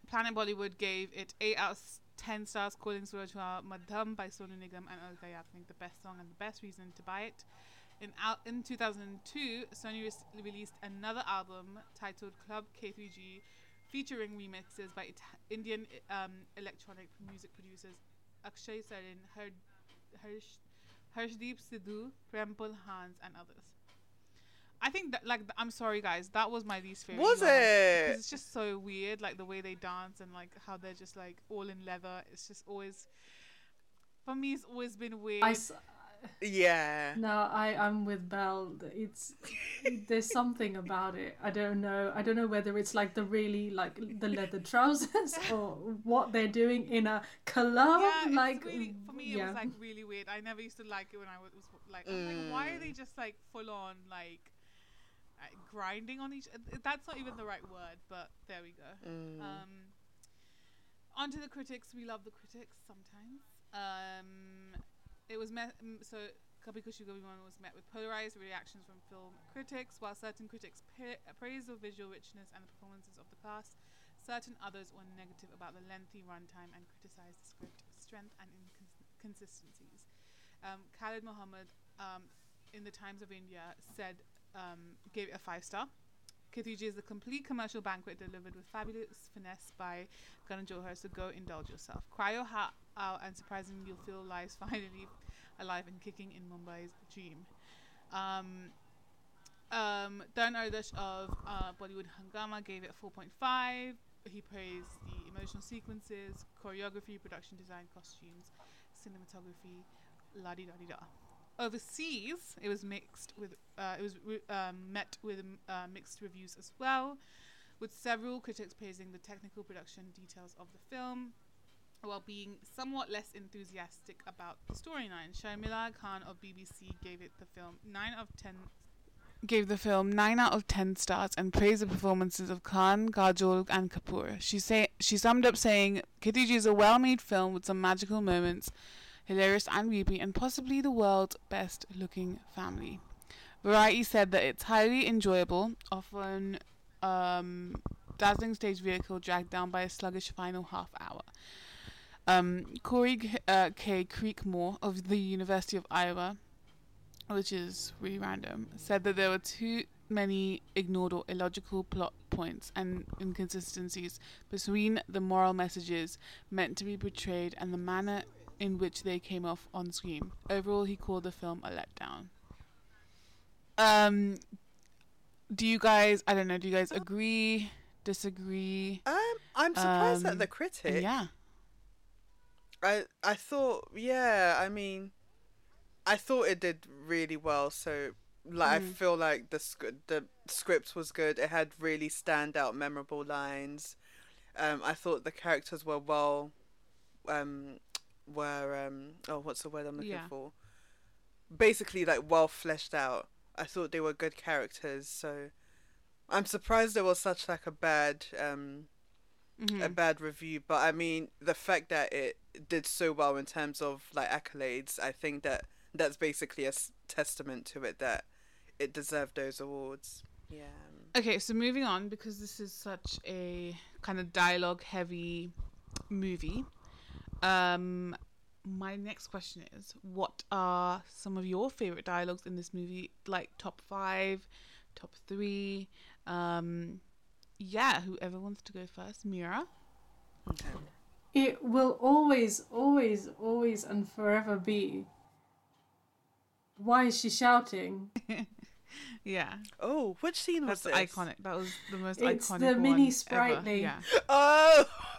Planet Bollywood gave it 8 out 10 stars, calling Suraj Hua Madham by Sonu Nigam and Alka Yagnik the best song and the best reason to buy it. In, out, in 2002, Sony res- released another album titled Club K3G, featuring remixes by Indian um, electronic music producers Akshay Sarin, Har- Harsh, Harshdeep Sidhu, Prempal Hans, and others. I think that, like, I'm sorry, guys, that was my least favorite. Was one, it? Because it's just so weird, like the way they dance and like how they're just like all in leather. It's just always, for me, it's always been weird. I s- Yeah. no, I I'm with Belle. It's there's something about it. I don't know. I don't know whether it's like the really like the leather (laughs) trousers or what they're doing in a club. yeah, like really, for me, it was like really weird. I never used to like it when I was, was like, I was like, why are mm. they just like full on like grinding on each? That's not even the right word, but there we go. Mm. Um, on to the critics. We love the critics sometimes. Um, it was met, so Kabhie Gham was met with polarized reactions from film critics. While certain critics pa- praised the visual richness and the performances of the cast, certain others were negative about the lengthy runtime and criticized the script strength and inconsistencies. Um, Khalid Mohammed, um, in the Times of India, said um, gave it a five star. K3G is a complete commercial banquet delivered with fabulous finesse by Karan Johar, so go indulge yourself. Cry your heart out and surprisingly you'll feel life's (laughs) finally alive and kicking in Mumbai's dream. Um, um, Taran Adarsh of uh, Bollywood Hungama gave it 4.5. He praised the emotional sequences, choreography, production design, costumes, cinematography, la di da di da. Overseas, it was mixed with uh, it was re- um, met with uh, mixed reviews as well. with several critics praising the technical production details of the film while being somewhat less enthusiastic about the storyline. Shamaila Khan of BBC gave it the film 9 of 10 gave the film 9 out of 10 stars and praised the performances of Khan, Kajol and Kapoor. She say she summed up saying G is a well-made film with some magical moments, hilarious and weepy and possibly the world's best looking family. Variety said that it's highly enjoyable, often um, dazzling stage vehicle dragged down by a sluggish final half hour. Um, Corey uh, K. Creekmore of the University of Iowa, which is really random, said that there were too many ignored or illogical plot points and inconsistencies between the moral messages meant to be portrayed and the manner in which they came off on screen. Overall, he called the film a letdown. Um, do you guys? I don't know. Do you guys agree? Disagree? Um, I'm surprised Um, at the critic. Yeah. I I thought yeah, I mean I thought it did really well so like I Mm. feel like the sc- the script was good. It had really standout memorable lines. Um I thought the characters were well um were um oh what's the word I'm looking Yeah. for? Basically like well fleshed out. I thought they were good characters so I'm surprised there was such like a bad um Mhm. a bad review, but I mean the fact that it did so well in terms of like accolades, I think that that's basically a s- testament to it that it deserved those awards. Yeah. Okay, so moving on because this is such a kind of dialogue heavy movie. Um my next question is what are some of your favorite dialogues in this movie like top 5, top 3? Um yeah, whoever wants to go first. Mira. Okay. It will always, always, always, and forever be. Why is she shouting? (laughs) Yeah. Oh, which scene was That's this? iconic. That was the most It's iconic the one mini ever. sprightly. Yeah. Oh, (laughs)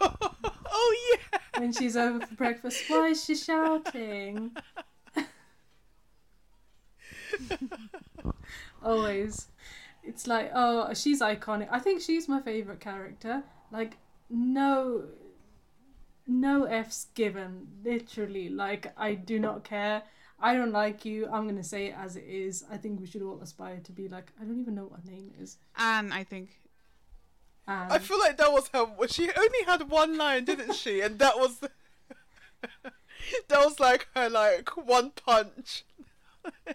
oh yeah. When she's over for breakfast, why is she shouting? always. It's like, oh, she's iconic. I think she's my favorite character. Like, no. No F's given. Literally. Like, I do not care. I don't like you. I'm to say it as it is. I think we should all aspire to be like, I don't even know what her name is. And I think And I feel like that was her. She only had one line, didn't (laughs) she? And that was (laughs) that was like her like one punch.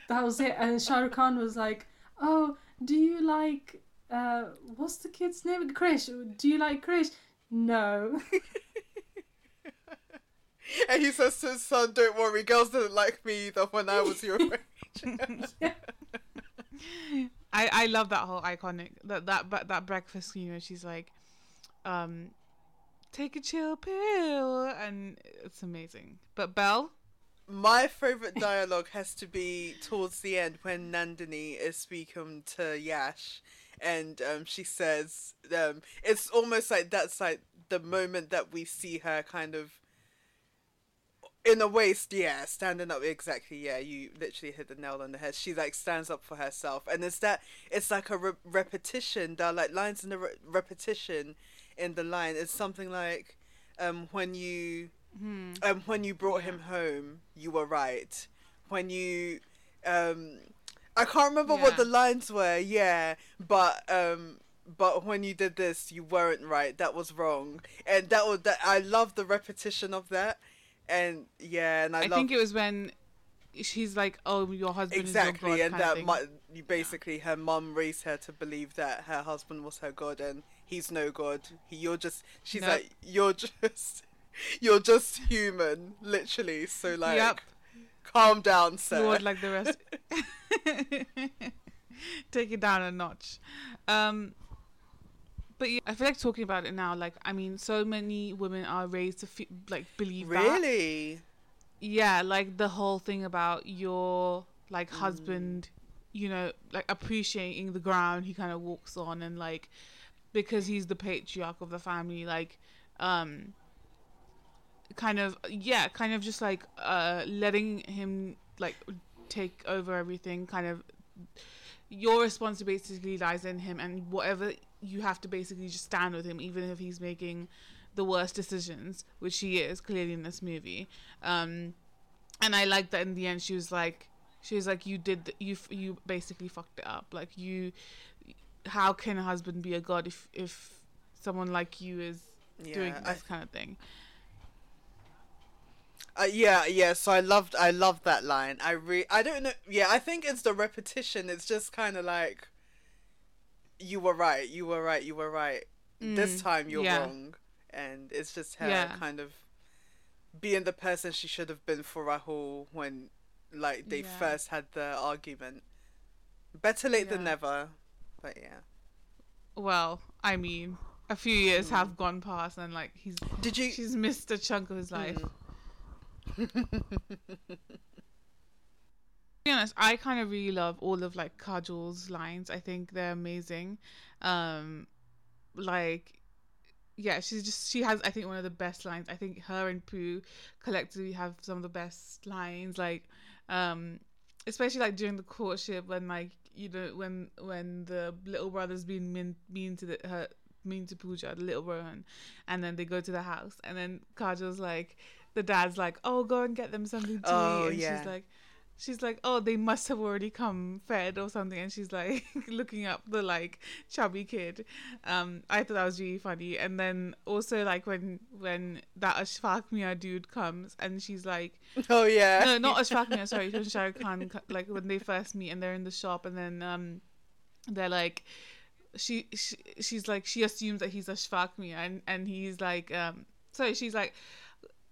that was it. And Shah Rukh Khan was like, "Oh, do you like uh, what's the kid's name? Krish. Do you like Krish? No. (laughs) And he says to his son, "Don't worry, girls didn't like me either when I was your age." I, I love that whole iconic that that that, that breakfast scene where she's like, um, take a chill pill, and it's amazing. But Belle, My favorite dialogue has to be towards the end when Nandini is speaking to Yash, and um, she says, um, "It's almost like that's like the moment that we see her kind of." In a waist, yeah, standing up exactly. Yeah, you literally hit the nail on the head. She like stands up for herself, and it's that it's like a re- repetition. There are like lines in the re- repetition in the line. It's something like, um, when you hmm, um, when you brought him home, you were right. When you, um, I can't remember what the lines were. Yeah, but um, but when you did this, you weren't right. That was wrong, and that was that. I love the repetition of that, and yeah, and I, I, love think it was when she's like, "Oh, your husband exactly, is your and god," kind that mu- basically her mum raised her to believe that her husband was her god, and he's no god. He, you're just. She's Nope. like, you're just. You're just human, literally. So like, yep, calm down, sir. Lord like the rest. (laughs) (laughs) Take it down a notch. Um, but yeah, I feel like talking about it now. Like, I mean, so many women are raised to fe- like believe that. Really? yeah like the whole thing about your like Mm. husband you know like appreciating the ground he kind of walks on and like because he's the patriarch of the family like um kind of yeah kind of just like uh letting him like take over everything kind of your responsibility basically lies in him and whatever you have to basically just stand with him, even if he's making the worst decisions, which he is clearly in this movie. Um, and I like that in the end she was like, she was like, you did, th- you you basically fucked it up. Like you, how can a husband be a god if if someone like you is doing Yeah, I- this kind of thing? Uh, yeah, yeah. So I loved, I loved that line. I re, I don't know. Yeah, I think it's the repetition. It's just kind of like, you were right, you were right, you were right. This Mm, time you're yeah. wrong, and it's just her Yeah. kind of being the person she should have been for Rahul when, like, they Yeah. first had the argument. Better late than never, but yeah. Well, I mean, a few years have gone past, and like he's Did you? she's missed a chunk of his life. To (laughs) be honest, I kind of really love all of like Kajol's lines. I think they're amazing. Um, like, yeah, she's just she has I think one of the best lines. I think her and Pooh collectively have some of the best lines. Like, um, especially like during the courtship when like you know when when the little brother's being mean mean to the her mean to Pooja, the little Rohan, and then they go to the house, and then Kajol's like, the dad's like, oh, go and get them something to Oh, eat, and yeah. she's like. She's like, oh, they must have already come fed or something, and she's like (laughs) looking up the like chubby kid. Um, I thought that was really funny, and then also like when when that Ashfaq Mia dude comes, and she's like, Oh yeah. no, not Ashfaq Mia, sorry, when Shah Rukh Khan, like when they first meet and they're in the shop, and then um, they're like, she, she she's like she assumes that he's Ashfaq Mia, and and he's like, um, sorry, she's like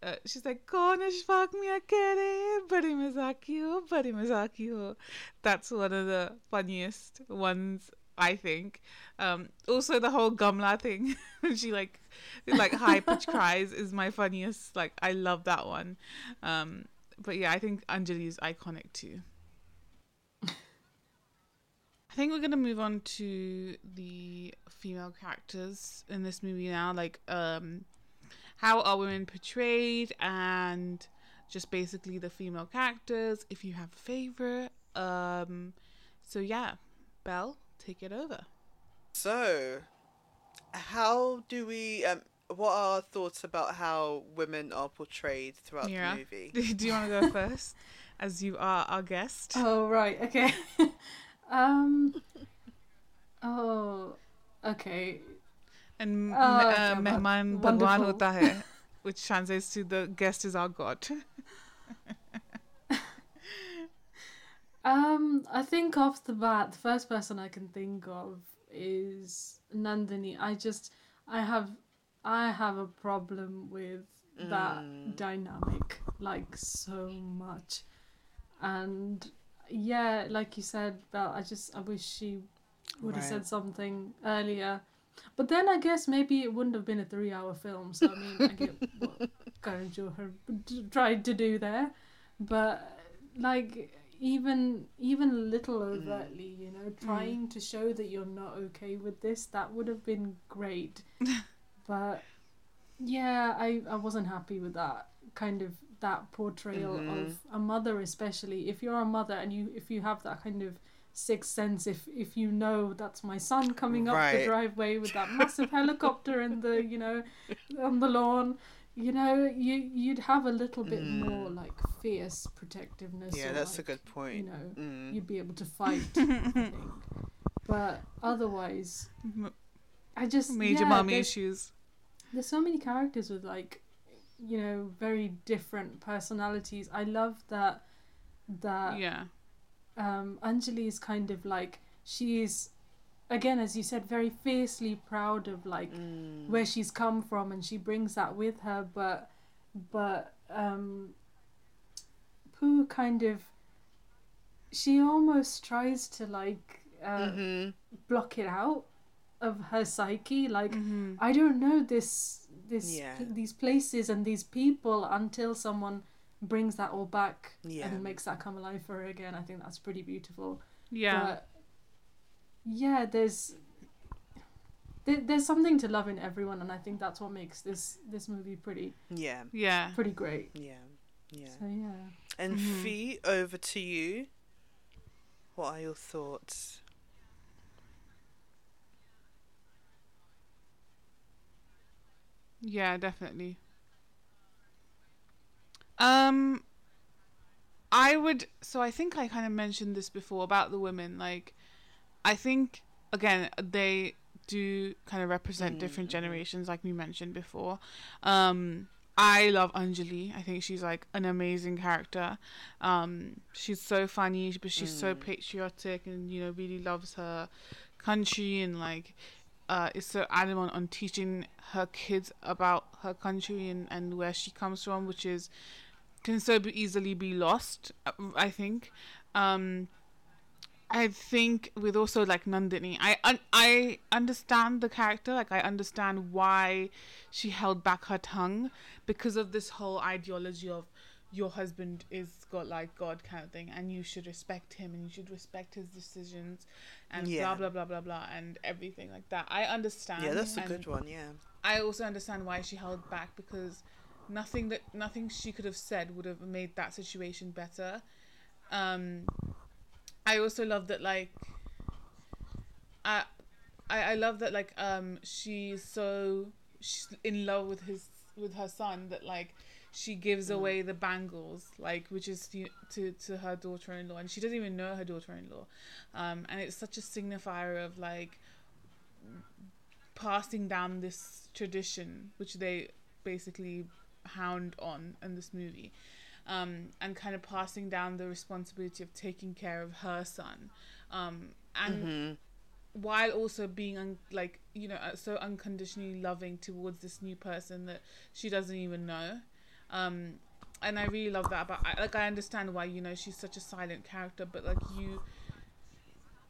uh, she's like, Cornish fuck me akere, bari mazaki ho, bari mazaki ho. That's one of the funniest ones, I think. Um, also, the whole gamla thing, (laughs) she like, like high pitch (laughs) cries is my funniest. Like, I love that one. Um, but yeah, I think Anjali is iconic too. (laughs) I think we're gonna move on to the female characters in this movie now. Like, um, how are women portrayed and just basically the female characters if you have a favorite um so yeah belle take it over So, how do we? Um, what are our thoughts about how women are portrayed throughout Mira, the movie? (laughs) do you want to go (laughs) first as you are our guest Oh right, okay. (laughs) um. Oh, okay. And Oh, uh, mehman bhagwan hota hai which translates to the guest is our god (laughs) Um, I think off the bat, the first person I can think of is Nandini. I just, I have, I have a problem with that Mm. dynamic like so much, and yeah, like you said, Belle, I just, I wish she would have Right. said something earlier. But then I guess maybe it wouldn't have been a three-hour film. So I mean, I get (laughs) what Karan Johar tried to do there, but like even even a little overtly, you know, trying to show that you're not okay with this, that would have been great. (laughs) but yeah, I I wasn't happy with that kind of that portrayal Mhm. of a mother, especially if you're a mother and you if you have that kind of sixth sense if if you know that's my son coming up the driveway with that (laughs) massive helicopter and the you know on the lawn you know you you'd have a little bit Mm. more like fierce protectiveness Yeah, or, that's a good point. you know Mm. you'd be able to fight (laughs) I think. But otherwise i just major yeah, mommy there's- issues. there's so many characters with like you know very different personalities. I love that that yeah um anjali is kind of like she is again as you said very fiercely proud of like Mm. where she's come from and she brings that with her but but um Pooh kind of she almost tries to like uh, Mhm. block it out of her psyche like Mhm. I don't know this this Yeah. these places and these people until someone brings that all back yeah. and makes that come alive for her again. I think that's pretty beautiful. Yeah. But yeah, there's there, there's something to love in everyone, and I think that's what makes this this movie pretty. Yeah. Yeah. Pretty great. Yeah. Yeah. So yeah. And mm-hmm. Fee, over to you. What are your thoughts? Yeah, definitely. Um, I would. So I think I kind of mentioned this before about the women. Like, I think again they do kind of represent different generations, like we mentioned before. Um, I love Anjali. I think she's like an amazing character. Um, she's so funny, but she's so patriotic, and you know really loves her country and like uh, is so adamant on teaching her kids about her country and, and where she comes from, which is can so easily be lost. uh, I think. Um, I think with also like Nandini, I un- I understand the character. Like I understand why she held back her tongue because of this whole ideology of your husband is got like God kind of thing, and you should respect him and you should respect his decisions, and Yeah. blah blah blah blah blah and everything like that. I understand. Yeah, that's a good one. Yeah. I also understand why she held back because nothing that nothing she could have said would have made that situation better. Um, I also love that like I, I I love that like um she's so she's in love with his with her son that like she gives away the bangles like which is to to, to her daughter-in-law and she doesn't even know her daughter-in-law um and it's such a signifier of like passing down this tradition which they basically hound on in this movie um, and kind of passing down the responsibility of taking care of her son um, and while also being un- like you know uh, so unconditionally loving towards this new person that she doesn't even know um, and I really love that about I, like I understand why you know she's such a silent character but like you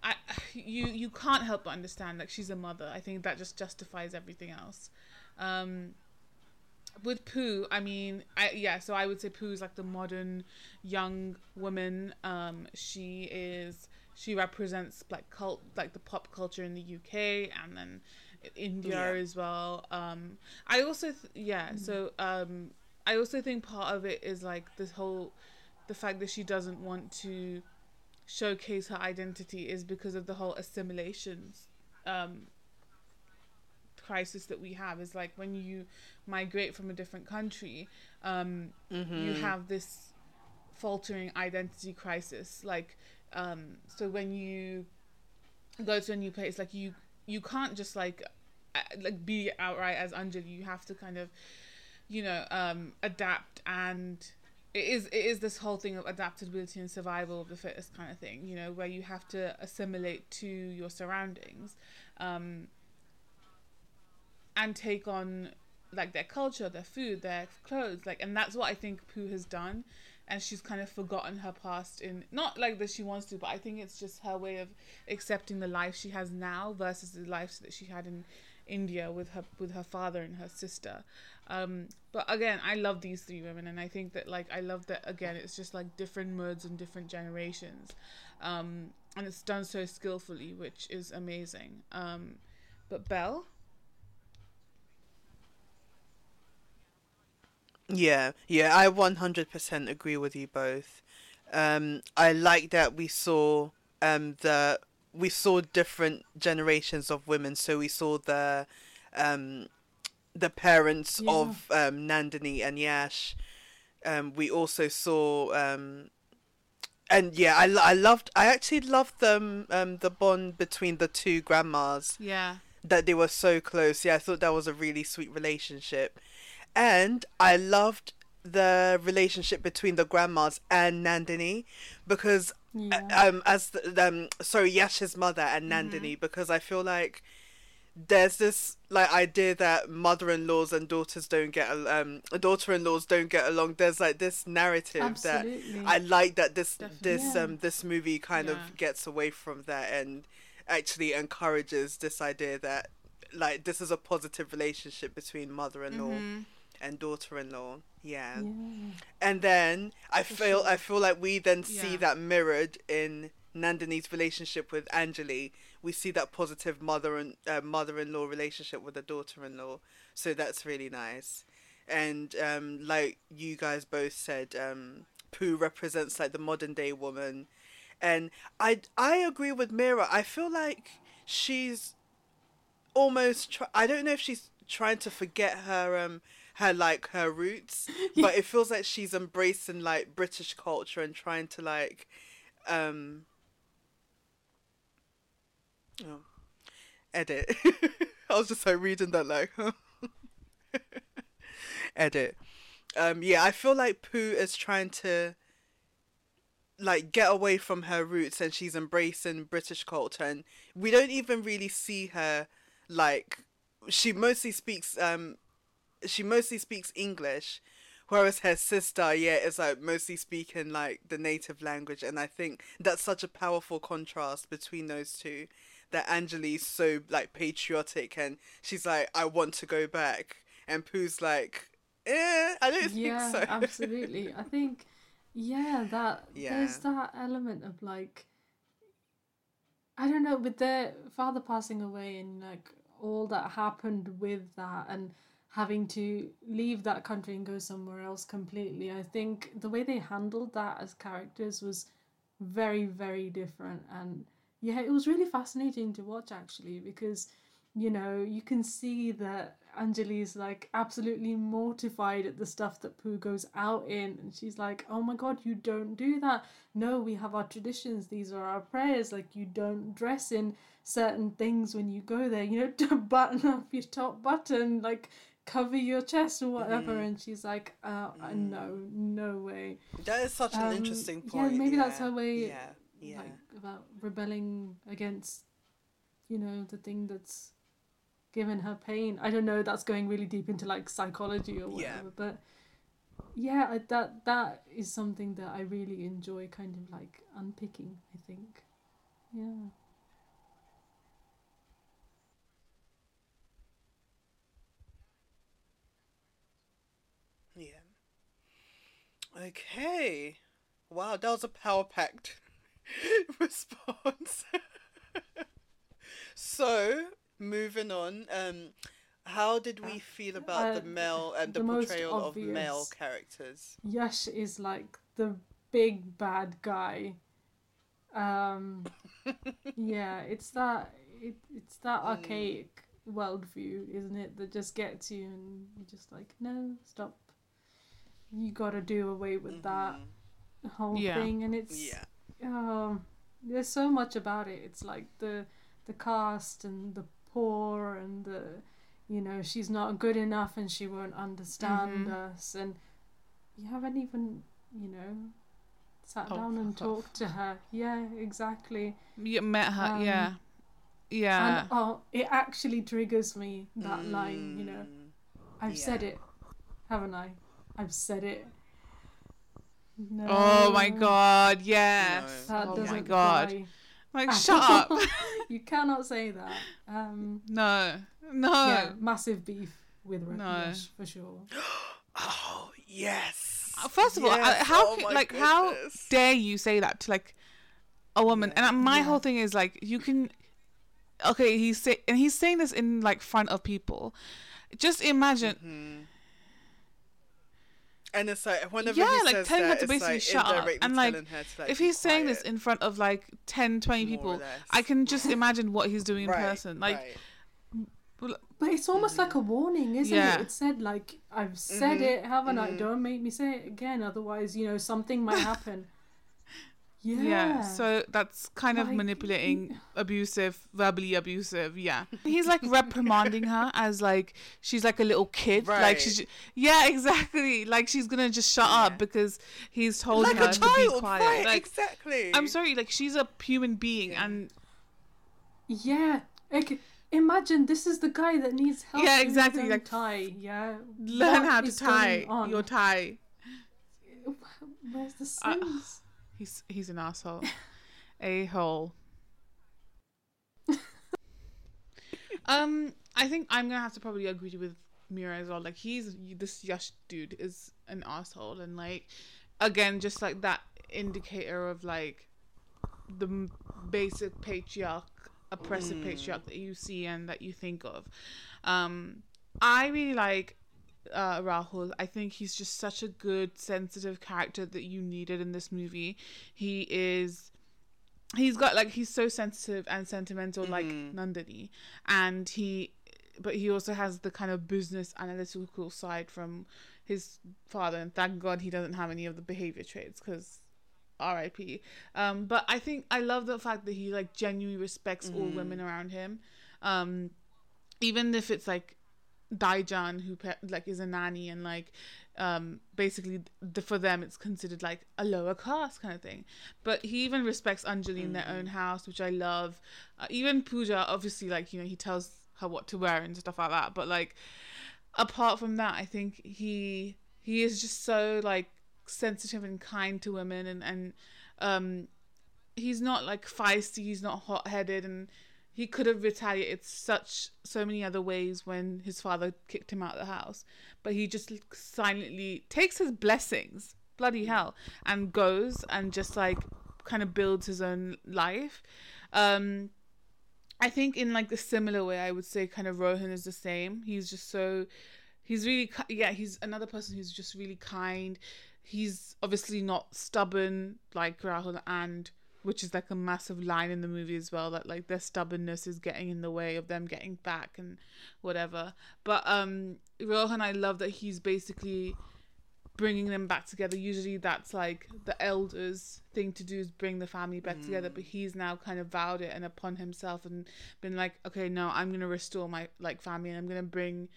I (sighs) you you can't help but understand like she's a mother. I think that just justifies everything else. Um, with Pooh, I mean, I yeah, so I would say Pooh is like the modern young woman. Um, she is she represents like cult like the pop culture in the UK and then India Yeah. as well. Um, I also th- yeah, so um, I also think part of it is like this whole the fact that she doesn't want to showcase her identity is because of the whole assimilation um, crisis that we have is like when you migrate from a different country um, you have this faltering identity crisis. Like um, so when you go to a new place like you you can't just like like be outright as Anjali. You have to kind of you know um, adapt. And it is it is this whole thing of adaptability and survival of the fittest kind of thing you know where you have to assimilate to your surroundings. Um, and take on like their culture their food their clothes like and that's what i think pooh has done. And she's kind of forgotten her past in not like that she wants to but i think it's just her way of accepting the life she has now versus the life that she had in india with her with her father and her sister. Um but again i love these three women and i think that like i love that again it's just like different moods and different generations. Um and it's done so skillfully which is amazing. Um but belle Yeah, yeah, I 100% agree with you both. Um, I like that we saw um the we saw different generations of women. So we saw the um the parents Yeah. of um Nandini and Yash. Um, we also saw um and yeah, I, I loved I actually loved them um the bond between the two grandmas yeah that they were so close. Yeah, I thought that was a really sweet relationship. And I loved the relationship between the grandmas and Nandini because Yeah. um as the, um sorry Yash's mother and Nandini because I feel like there's this like idea that mother-in-laws and daughters don't get um daughter-in-laws don't get along there's like this narrative Absolutely. that I like that this this Definitely. um this movie kind Yeah. of gets away from that and actually encourages this idea that like this is a positive relationship between mother-in-law Mm-hmm. And daughter-in-law yeah yeah. and then I feel I feel like we then see Yeah. that mirrored in Nandini's relationship with Anjali. We see that positive mother and uh, mother-in-law relationship with the daughter-in-law. So that's really nice. And um, like you guys both said, um, Pooh represents like the modern day woman, and I I agree with Mira. I feel like she's almost try- I don't know if she's trying to forget her um her like her roots, (laughs) but it feels like she's embracing like British culture and trying to like um oh, edit. (laughs) I was just like reading that like (laughs) edit. Um yeah, I feel like Poo is trying to like get away from her roots and she's embracing British culture and we don't even really see her like she mostly speaks um she mostly speaks English whereas her sister yeah is like mostly speaking like the native language and I think that's such a powerful contrast between those two that Anjali's so like patriotic and she's like I want to go back and Poo's like eh I don't yeah, think so (laughs) absolutely. I think, yeah, that Yeah. there's that element of like, I don't know, with their father passing away and like all that happened with that and having to leave that country and go somewhere else completely. I think the way they handled that as characters was very, very different. And yeah, it was really fascinating to watch actually because you know, you can see that Anjali's like absolutely mortified at the stuff that Poo goes out in, and she's like, "Oh my god, you don't do that! No, we have our traditions. These are our prayers. Like you don't dress in certain things when you go there. You know, (laughs) don't button up your top button, like cover your chest or whatever." And she's like, "Uh, uh, no, no way." that is such an Um, interesting yeah, point maybe that's her way, yeah yeah Like about rebelling against, you know, the thing that's given her pain. I don't know. That's going really deep into like psychology or Yeah. whatever, but yeah, I, that that is something that I really enjoy, kind of like unpicking. I think, yeah. Yeah. Okay. Wow, that was a power packed (laughs) response. (laughs) so, moving on, um, how did we feel about the Uh, male and the, the portrayal of male characters? Yash is like the big bad guy. Um, (laughs) yeah, it's that it, it's that archaic worldview, isn't it? That just gets you, and you're just like, no, stop. You gotta do away with that whole Yeah. thing, and it's Yeah. um, there's so much about it. It's like the the cast and the poor and the you know she's not good enough and she won't understand Mhm. us and you haven't even you know sat Oh, down and fuck off. talked to her. Yeah, exactly. You met her, Um, yeah, yeah. And oh, it actually triggers me that line. You know, Mm, I've said it, haven't I? I've said it. No. oh my god, yes. That oh my god. fly. Like, (laughs) shut up. (laughs) you cannot say that. Um, no, no. yeah, massive beef with No. Rakesh for sure. (gasps) Oh, yes. Uh, First of all, how Oh ca- my like how dare you say that to like a woman? And uh, my Yeah. whole thing is like you can. Okay, he's say and he's saying this in like front of people. Just imagine. Mhm. And it's like whenever Yeah, he like, says telling her to basically like shut up, and, like, her to, like, if he's saying this in front of like 10, 20 people. I can just (laughs) imagine what he's doing in Right, person. Like, right. But it's almost like a warning, isn't Yeah. it? It said like I've said Mhm, it, haven't I? mhm. Don't make me say it again, otherwise, you know, something might (laughs) happen. Yeah. yeah. So that's kind of Like, manipulating, abusive, verbally abusive. Yeah. (laughs) He's like reprimanding her as like she's like a little kid. Like she's yeah, (laughs) exactly. Like she's gonna just shut Yeah. up because he's told like her a to be child, quiet. right? Like exactly. I'm sorry, like she's a human being Yeah. and Yeah. Like imagine this is the guy that needs help. Yeah, exactly, like, tie. Yeah. learn What how to tie your tie. Where's the Uh, sense? He's he's an asshole. (laughs) a hole. (laughs) um, I think I'm gonna have to probably agree with Mira as well. Like he's this Yash dude is an asshole, and like again, just like that indicator of like the m- basic patriarch, oppressive patriarch that you see and that you think of. Um, I really like uh, Rahul. I think he's just such a good, sensitive character that you needed in this movie. He is. He's got like he's so sensitive and sentimental like Mhm. Nandini, and he but he also has the kind of business analytical side from his father, and thank God he doesn't have any of the behavior traits because. R.I.P. Um, but I think I love the fact that he like genuinely respects all women around him, um, even if it's like Daijan who pe- like is a nanny and like um basically the, for them it's considered like a lower class kind of thing. But he even respects Anjali in their own house which I love. Uh, even Pooja obviously like you know he tells her what to wear and stuff like that. But like apart from that I think he he is just so like sensitive and kind to women and and um he's not like feisty he's not hot-headed and he could have retaliated such so many other ways when his father kicked him out of the house. But he just silently takes his blessings bloody hell and goes and just like kind of builds his own life. Um i think in like a similar way i would say kind of rohan is the same. He's just so he's really yeah he's another person who's just really kind. He's obviously not stubborn like rahul and which is like a massive line in the movie as well that like their stubbornness is getting in the way of them getting back and whatever. But um rohan i love that he's basically bringing them back together. Usually that's like the elders thing to do is bring the family back together but he's now kind of vowed it and upon himself and been like okay no i'm gonna restore my like family and i'm gonna bring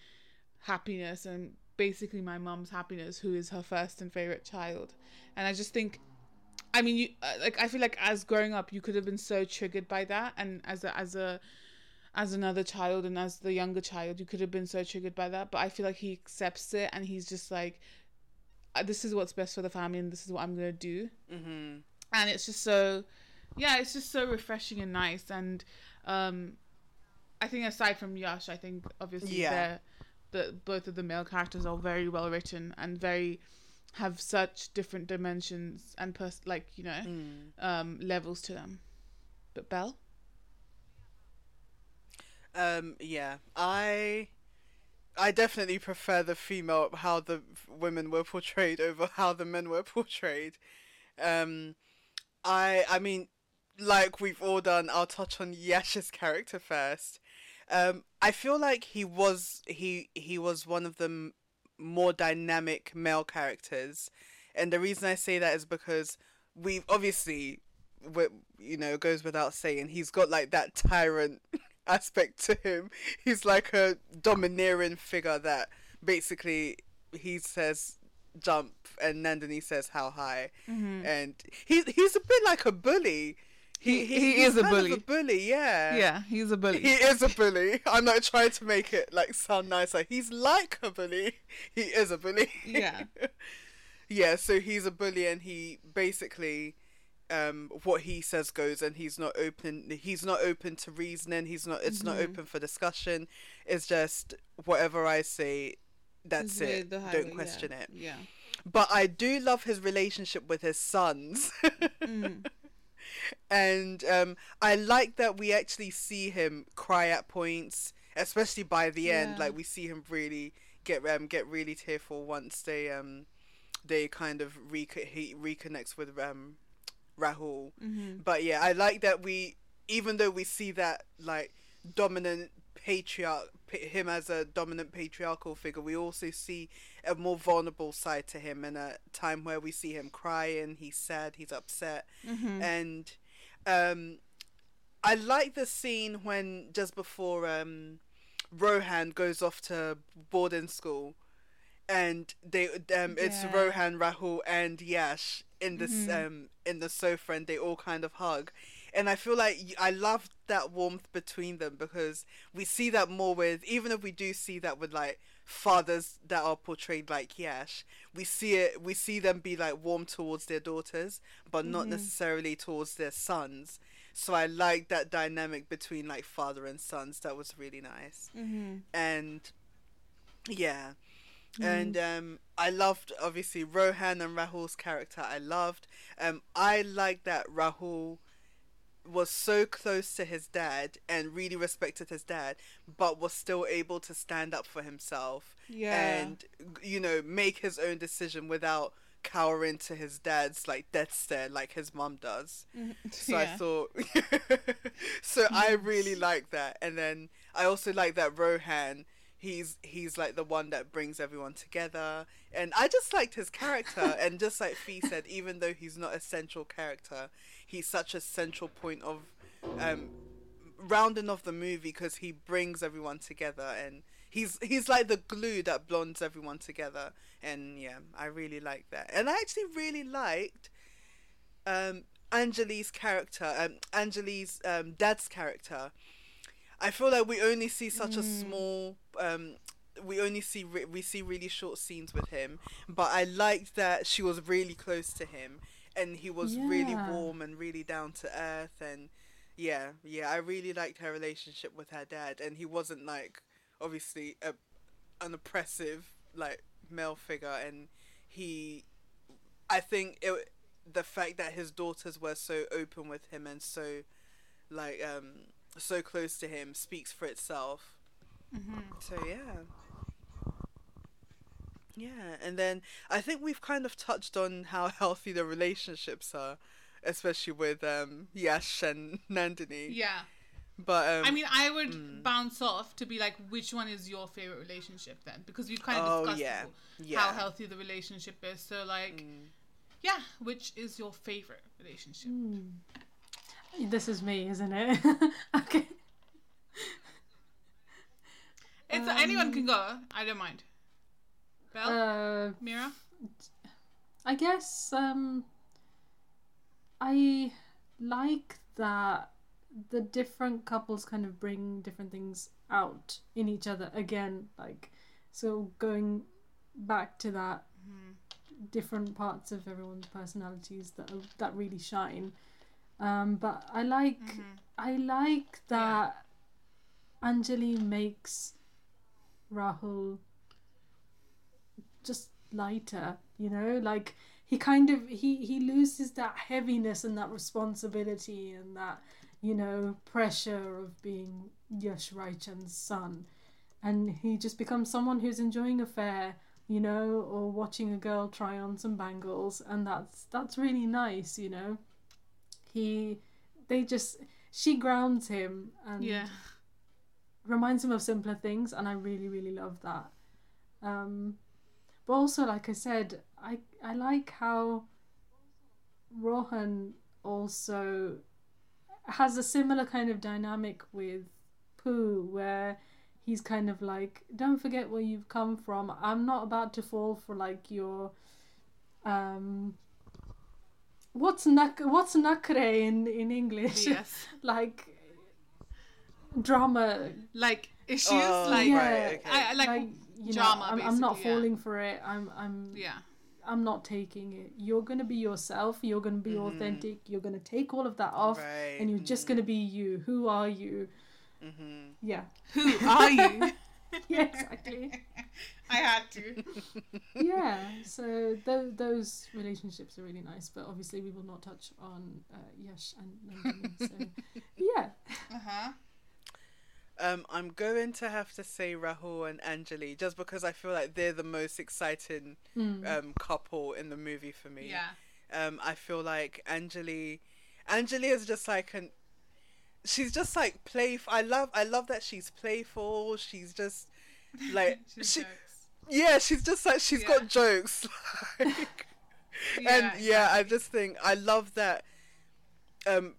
happiness and basically my mom's happiness who is her first and favorite child. And i just think I mean, you uh, like. I feel like as growing up, you could have been so triggered by that, and as a as a as another child and as the younger child, you could have been so triggered by that. But I feel like he accepts it, and he's just like, "Uh, "This is what's best for the family, and this is what I'm gonna do." Mm-hmm. And it's just so, yeah, it's just so refreshing and nice. And um, I think aside from Yash, I think obviously Yeah. the both of the male characters are very well written and very have such different dimensions and pers- like you know um levels to them but belle Um, yeah, I, I definitely prefer the female how the women were portrayed over how the men were portrayed. Um, I, I mean, like we've all done, I'll touch on Yash's character first. Um, I feel like he was he he was one of the more dynamic male characters, and the reason I say that is because we've obviously, you know, it goes without saying, he's got like that tyrant (laughs) aspect to him. He's like a domineering figure that basically he says jump and Nandini says how high, mm-hmm. and he's he's a bit like a bully. He- he he's is a bully. a bully, yeah. yeah he's a bully He is a bully. I'm not trying to make it like sound nicer. He's like a bully. He is a bully. Yeah. (laughs) yeah, so he's a bully and he basically um what he says goes and he's not open he's not open to reasoning, he's not it's not open for discussion. It's just whatever I say that's It's it. highway, Don't question yeah. it. yeah But I do love his relationship with his sons. (laughs) Mm. And um, I like that we actually see him cry at points, especially by the end. Yeah. Like we see him really get um get really tearful once they um they kind of reco- he reconnects with um Rahul. Mm-hmm. But yeah, I like that we even though we see that like dominant patriarch him as a dominant patriarchal figure we also see a more vulnerable side to him in a time where we see him crying he's sad he's upset Mm-hmm. and um i like the scene when just before um rohan goes off to boarding school and they um it's Yeah. rohan rahul and yash in this Mhm. um in the sofa and they all kind of hug and i feel like i love that warmth between them because we see that more with even if we do see that with like fathers that are portrayed like yash we see it we see them be like warm towards their daughters but not Mhm. necessarily towards their sons. So i like that dynamic between like father and sons. That was really nice. Mm-hmm. and yeah. And um i loved obviously rohan and rahul's character i loved. Um i like that rahul was so close to his dad and really respected his dad but was still able to stand up for himself yeah and you know make his own decision without cowering to his dad's like death stare like his mom does Mhm. so I thought, (laughs) so I really (laughs) like that. And then I also like that Rohan. He's he's like the one that brings everyone together, and I just liked his character. (laughs) and just like Fee said, even though he's not a central character, he's such a central point of um, rounding off the movie because he brings everyone together and he's he's like the glue that blondes everyone together. And yeah i really like that. And i actually really liked um Anjali's character um Anjali's um dad's character. I feel like we only see such a small um we only see re- we see really short scenes with him but i liked that she was really close to him and he was really warm and really down to earth and yeah yeah i really liked her relationship with her dad and he wasn't like obviously a, an oppressive like male figure and he i think it the fact that his daughters were so open with him and so like um so close to him speaks for itself. So yeah yeah and then i think we've kind of touched on how (laughs) healthy the relationships are especially with um yash and (laughs) nandini Yeah. but um I mean, I would bounce off to be like, which one is your favorite relationship then? Because we've kind of Oh, discussed yeah. Yeah. how healthy the relationship is. So, like, yeah, which is your favorite relationship? This is me, isn't it? (laughs) okay. It's anyone can go. I don't mind. Uh, Mira, I guess um, I like that the different couples kind of bring different things out in each other again. Like, so going back to that, different parts of everyone's personalities that are, that really shine. Um, but I like I like that Anjali makes Rahul just lighter, you know, like he kind of he he loses that heaviness and that responsibility and that you know pressure of being Yash Raichand's son, and he just becomes someone who's enjoying a fair, you know, or watching a girl try on some bangles, and that's that's really nice, you know. He, they just she grounds him and yeah, reminds him of simpler things. And i really really love that. Um but also like i said i i like how rohan also has a similar kind of dynamic with poo where he's kind of like don't forget where you've come from. I'm not about to fall for like your um what's nak what's nakre in in english? (laughs) Yes, like drama. Like issues, Oh, like yeah, right, okay. I, I like, like you drama, know, I'm, I'm not basically, yeah. falling for it. I'm I'm yeah, I'm not taking it. You're gonna be yourself. You're gonna be authentic. You're gonna take all of that off. Right, and you're just gonna be you. Who are you? mm-hmm. Yeah, who are you? (laughs) yeah, exactly. (laughs) I had to. yeah. So th- those relationships are really nice, but obviously we will not touch on uh, Yash and Nandini. So (laughs) yeah, Uh huh. Um, I'm going to have to say Rahul and Anjali just because I feel like they're the most exciting um, couple in the movie for me. Yeah. Um, I feel like Anjali, Anjali is just like an, she's just like playful. I love, I love that she's playful. She's just (laughs) like she, jokes. yeah, she's just like she's Yeah. got jokes. (laughs) like, Yeah, and yeah, I just think I love that. Um,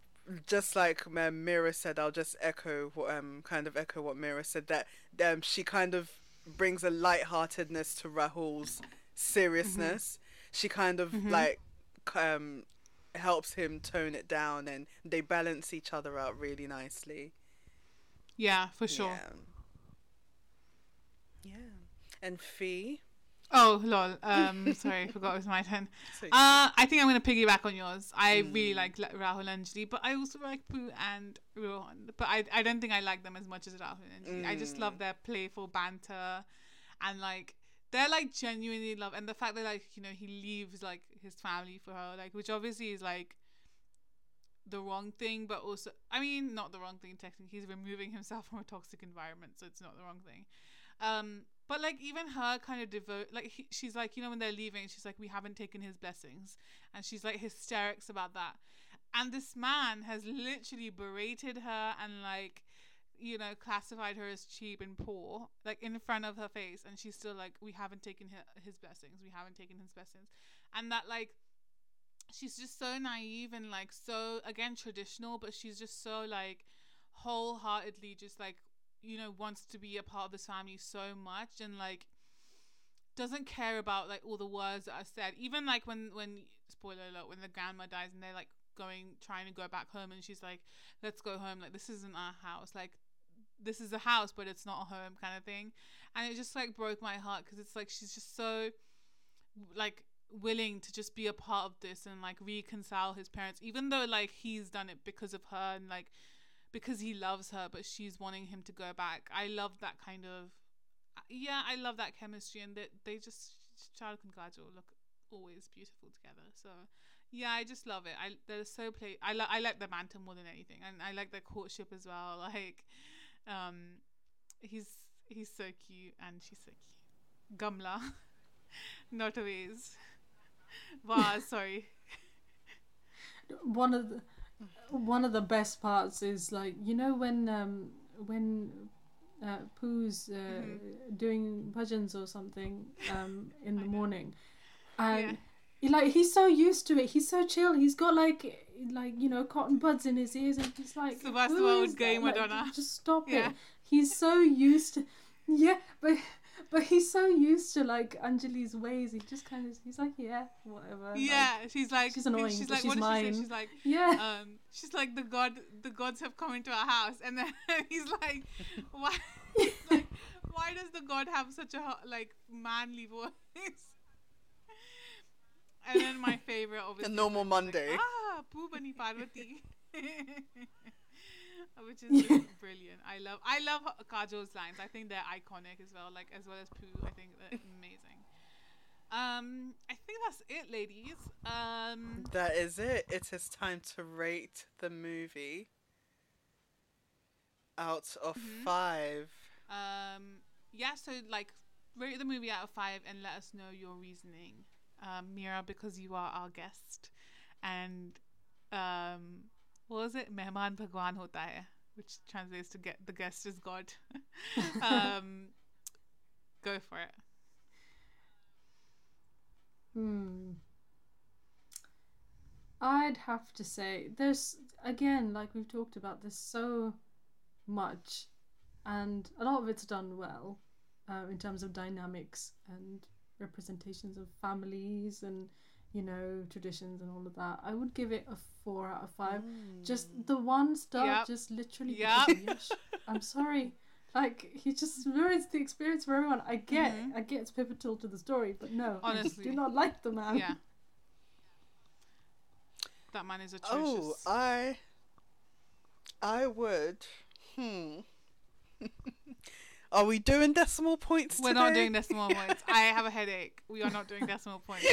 just like um, Mira said, I'll just echo what um kind of echo what Mira said that um she kind of brings a lightheartedness to Rahul's seriousness. She kind of like um helps him tone it down, and they balance each other out really nicely. Yeah, for sure. Yeah. Yeah. And Fee. Oh, lol. Um, (laughs) sorry, I forgot it was my turn. Uh, I think I'm gonna piggyback on yours. I really like Rahul and Anjali, but I also like Poo and Rohan. But I, I don't think I like them as much as Rahul and Anjali. I just love their playful banter, and like they're like genuinely love, and the fact that like you know he leaves like his family for her, like which obviously is like the wrong thing, but also I mean not the wrong thing technically. He's removing himself from a toxic environment, so it's not the wrong thing. Um, but like even her kind of devote, like he, she's like you know when they're leaving, she's like we haven't taken his blessings, and she's like hysterics about that. And this man has literally berated her and like you know, classified her as cheap and poor, like in front of her face, and she's still like, we haven't taken his, his blessings, we haven't taken his blessings, and that like, she's just so naive and like so again traditional, but she's just so like wholeheartedly just like you know wants to be a part of this family so much and like doesn't care about like all the words that are said. Even like when when spoiler alert when the grandma dies and they're like going trying to go back home and she's like let's go home. Like this isn't our house. Like this is a house but it's not a home kind of thing. And it just like broke my heart because it's like she's just so like willing to just be a part of this and like reconcile his parents even though like he's done it because of her and like because he loves her but she's wanting him to go back. I love that kind of yeah i love that chemistry and they, they just Shahrukh and Kajol look always beautiful together. So yeah i just love it. I they're so play i, li- I like the banter more than anything and i like their courtship as well. (laughs) Like um he's he's so cute and she's so cute. Gamla. (laughs) Not always. (laughs) Wow sorry. One of the one of the best parts is like you know when um when uh, Poo's uh, Mm-hmm. doing bhajans or something um in the (laughs) morning and Yeah. he- like he's so used to it he's so chill he's got like like you know cotton buds in his ears and he's like "Who Wahid is that?" going Like, Madonna. just stop Yeah. it he's so used to yeah but (laughs) but he's so used to like Anjali's ways he just kind of he's like yeah whatever like, yeah she's like she's annoying, she's like she's what mine. did she say she's like yeah um she's like the god the gods have come into our house and then (laughs) he's like why (laughs) like why does the god have such a like manly voice and then my favorite obviously the normal is like, Monday. ah Poo Bani Parvati which is (laughs) just brilliant I love I love Kajol's lines I think they're iconic as well like as well as Poo I think they're (laughs) amazing um I think that's it ladies um That is it. It is time to rate the movie out of Mm-hmm. five. Um, yeah, so like rate the movie out of five and let us know your reasoning, um, Mira, because you are our guest. And um, what was it? Mehman Bhagwan hota hai, which translates to get the guest is God. (laughs) um, go for it. Hmm. I'd have to say there's again, like we've talked about, there's so much, and a lot of it's done well, uh, in terms of dynamics and representations of families and you know traditions and all of that. I would give it a four out of five. Just the one star, Yep. just literally. Yep. because of Yash. I'm sorry. Like he just ruins the experience for everyone. I get, I get it's pivotal to the story, but no, I just do not like the man. Yeah. (laughs) That man is atrocious. Oh, I. I would. Hmm. (laughs) Are we doing decimal points We're today? not doing decimal points. I have a headache. We are not doing (laughs) decimal points.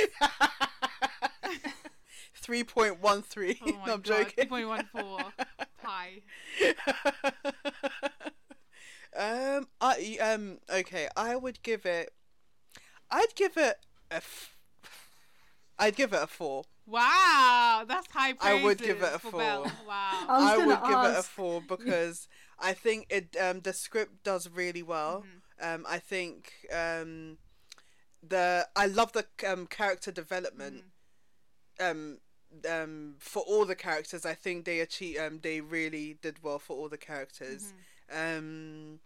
Three point one three. Oh (laughs) my no, I'm god. joking. 2.14 (laughs) pi. um, I um okay. I would give it. I'd give it a. F- I'd give it a four. Wow, that's high praise. I would give it a four. Belle. (laughs) Wow. I I gonna would give it a four because I think it um the script does really well. Mm-hmm. Um, I think um the I love the um character development. Mm-hmm. Um. Um, for all the characters, I think they achieve. Um, they really did well for all the characters. Mm-hmm. Um,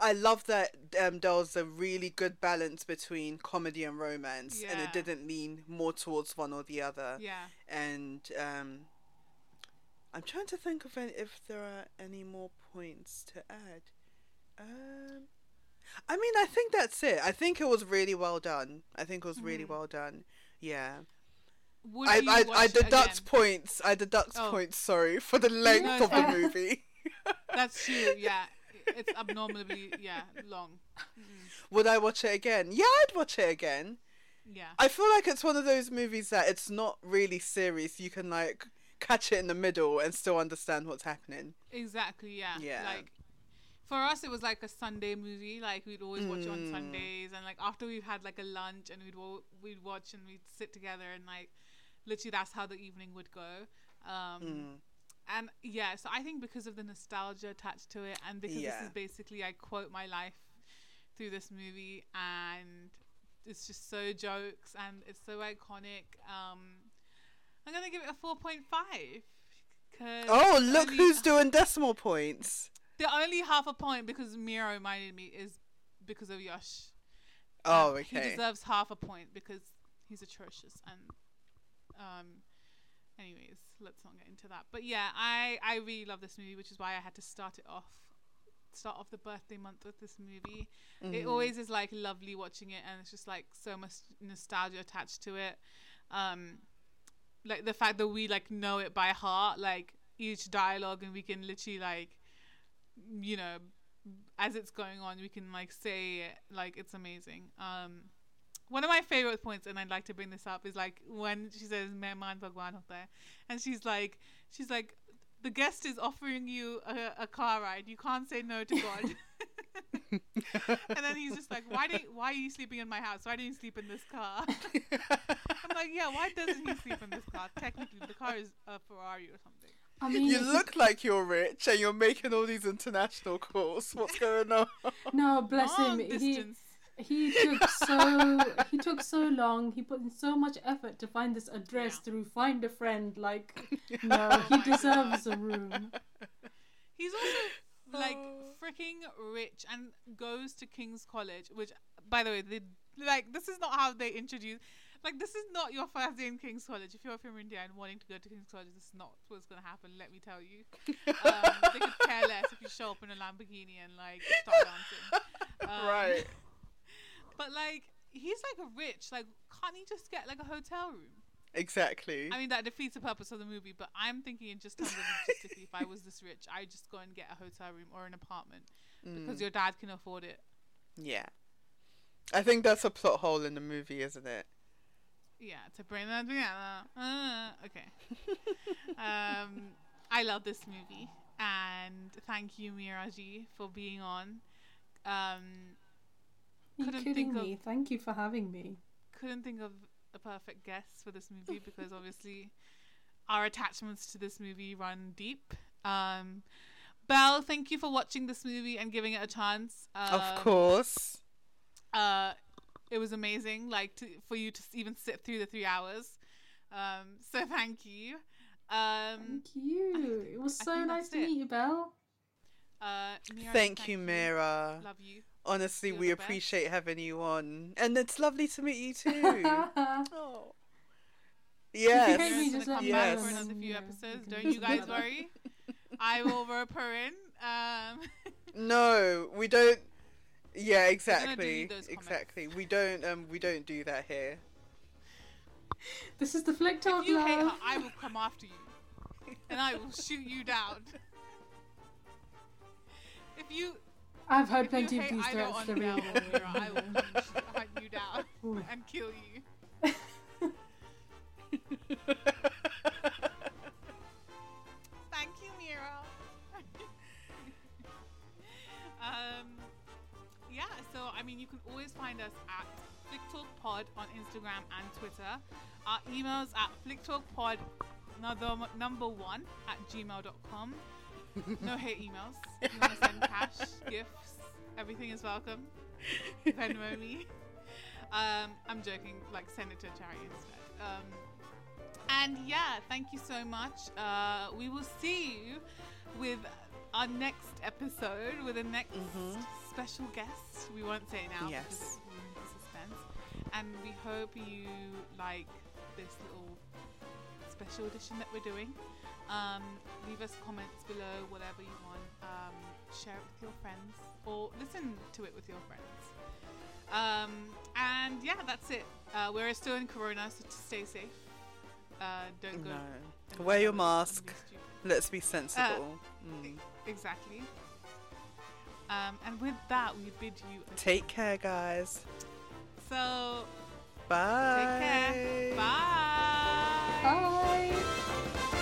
I love that um, there was a really good balance between comedy and romance, and it didn't lean more towards one or the other. Yeah. And um, I'm trying to think of any, if there are any more points to add. Um, I mean, I think that's it. I think it was really well done. I think it was really Mm. well done. Yeah. Would I, I, I deduct points. I deduct Oh. points. Sorry for the length No, of the movie. (laughs) (laughs) That's true. Yeah. It's abnormally yeah long. Would I watch it again? Yeah, I'd watch it again. Yeah. I feel like it's one of those movies that it's not really serious. You can like catch it in the middle and still understand what's happening. Exactly. Yeah. Yeah. Like. For us, it was like a Sunday movie. Like we'd always watch it on Mm. Sundays, and like after we've had like a lunch, and we'd wa- we'd watch and we'd sit together, and like literally that's how the evening would go. Um, Mm. and yeah, so I think because of the nostalgia attached to it, and because this is basically I quote my life through this movie, and it's just so jokes and it's so iconic. Um, I'm gonna give it a four point five. Oh, look who's doing decimal points. the only half a point because Mira reminded me is because of Yash. Oh, Um, He deserves half a point because he's atrocious and um anyways, let's not get into that. But yeah, I I really love this movie, which is why I had to start it off start off the birthday month with this movie. It Mhm. always is like lovely watching it and it's just like so much nostalgia attached to it. Um like the fact that we like know it by heart, like each dialogue and we can literally like you know as it's going on we can like say it like it's amazing um one of my favorite points and i'd like to bring this up is like when she says mehman bhagwan hota hai and she's like she's like the guest is offering you a, a car ride. You can't say no to god. (laughs) (laughs) And then he's just like why do why are you sleeping in my house? Why don't you sleep in this car? (laughs) I'm like yeah why doesn't he sleep in this car? Technically the car is a ferrari or something. I mean, you look like you're rich and you're making all these international calls. What's going on? no, bless long him. Distance. he took so he took so long. He put in so much effort to find this address Yeah. through Find a Friend. Like, (laughs) (laughs) no, he deserves a room. He's also like Oh. freaking rich and goes to King's College, which, by the way, they like this is not how they introduce. Like this is not your first day in King's College. If you're from India and wanting to go to King's College, this is not what's gonna happen. Let me tell you. (laughs) Um, they could care less if you show up in a Lamborghini and like start dancing. Um, right. But like he's like a rich. Like can't he just get like a hotel room? Exactly. I mean, that defeats the purpose of the movie, but I'm thinking in just terms of logistically, if I was this rich, I'd just go and get a hotel room or an apartment because Mm, your dad can afford it. yeah. I think that's a plot hole in the movie, isn't it? Yeah, to bring that together. Uh, okay. (laughs) um, I love this movie, and thank you, Miraji, for being on. Um, Couldn't kidding think of- me? Thank you for having me. couldn't think of a perfect guest for this movie (laughs) because obviously our attachments to this movie run deep. Um, Belle, thank you for watching this movie and giving it a chance. Uh, of course. Uh, it was amazing, like to, for you to even sit through the three hours. Um, so thank you. Um, Thank you. It was so nice to it. meet you, Belle. uh, Mira, Thank you, Mira. Love you. Honestly, You're we the best. appreciate having you on. And it's lovely to meet you too. (laughs) oh. Yes. hate me, Mira's just come me back for another few episodes. Don't you guys worry. I will (laughs) rope her in. Um, (laughs) No, we don't. Yeah, exactly. Exactly. We don't. Um, we don't do that here. This is the Flick Talk if you hate her. I will come after you, and I will shoot you down. If you I've heard if plenty of these threats. on real. I will and (laughs) hunt you down Ooh. and kill you. (laughs) Thank you, Mira. (laughs) um, yeah, so I mean, you can always find us at FlickTalkPod on Instagram and Twitter. Our emails at FlickTalkPod number one at gmail.com. No hate emails. You want to send cash, (laughs) gifts, everything is welcome. Venmo me. Um, I'm joking. Like, send it to a charity instead. Um, and yeah, thank you so much. Uh, we will see you with our next episode with a next Mhm. special guest. We won't say now Yes. because suspense. And we hope you like this little special edition that we're doing. Um, leave us comments below, whatever you want. Um, share it with your friends or listen to it with your friends. Um, and yeah, that's it. Uh, we're still in Corona, so stay safe. Uh, don't go. No. Wear your hang out with mask. Let's be sensible. Mm. Exactly. Um, and with that, we bid you Take care, guys. So, Bye. take care. Bye. Bye.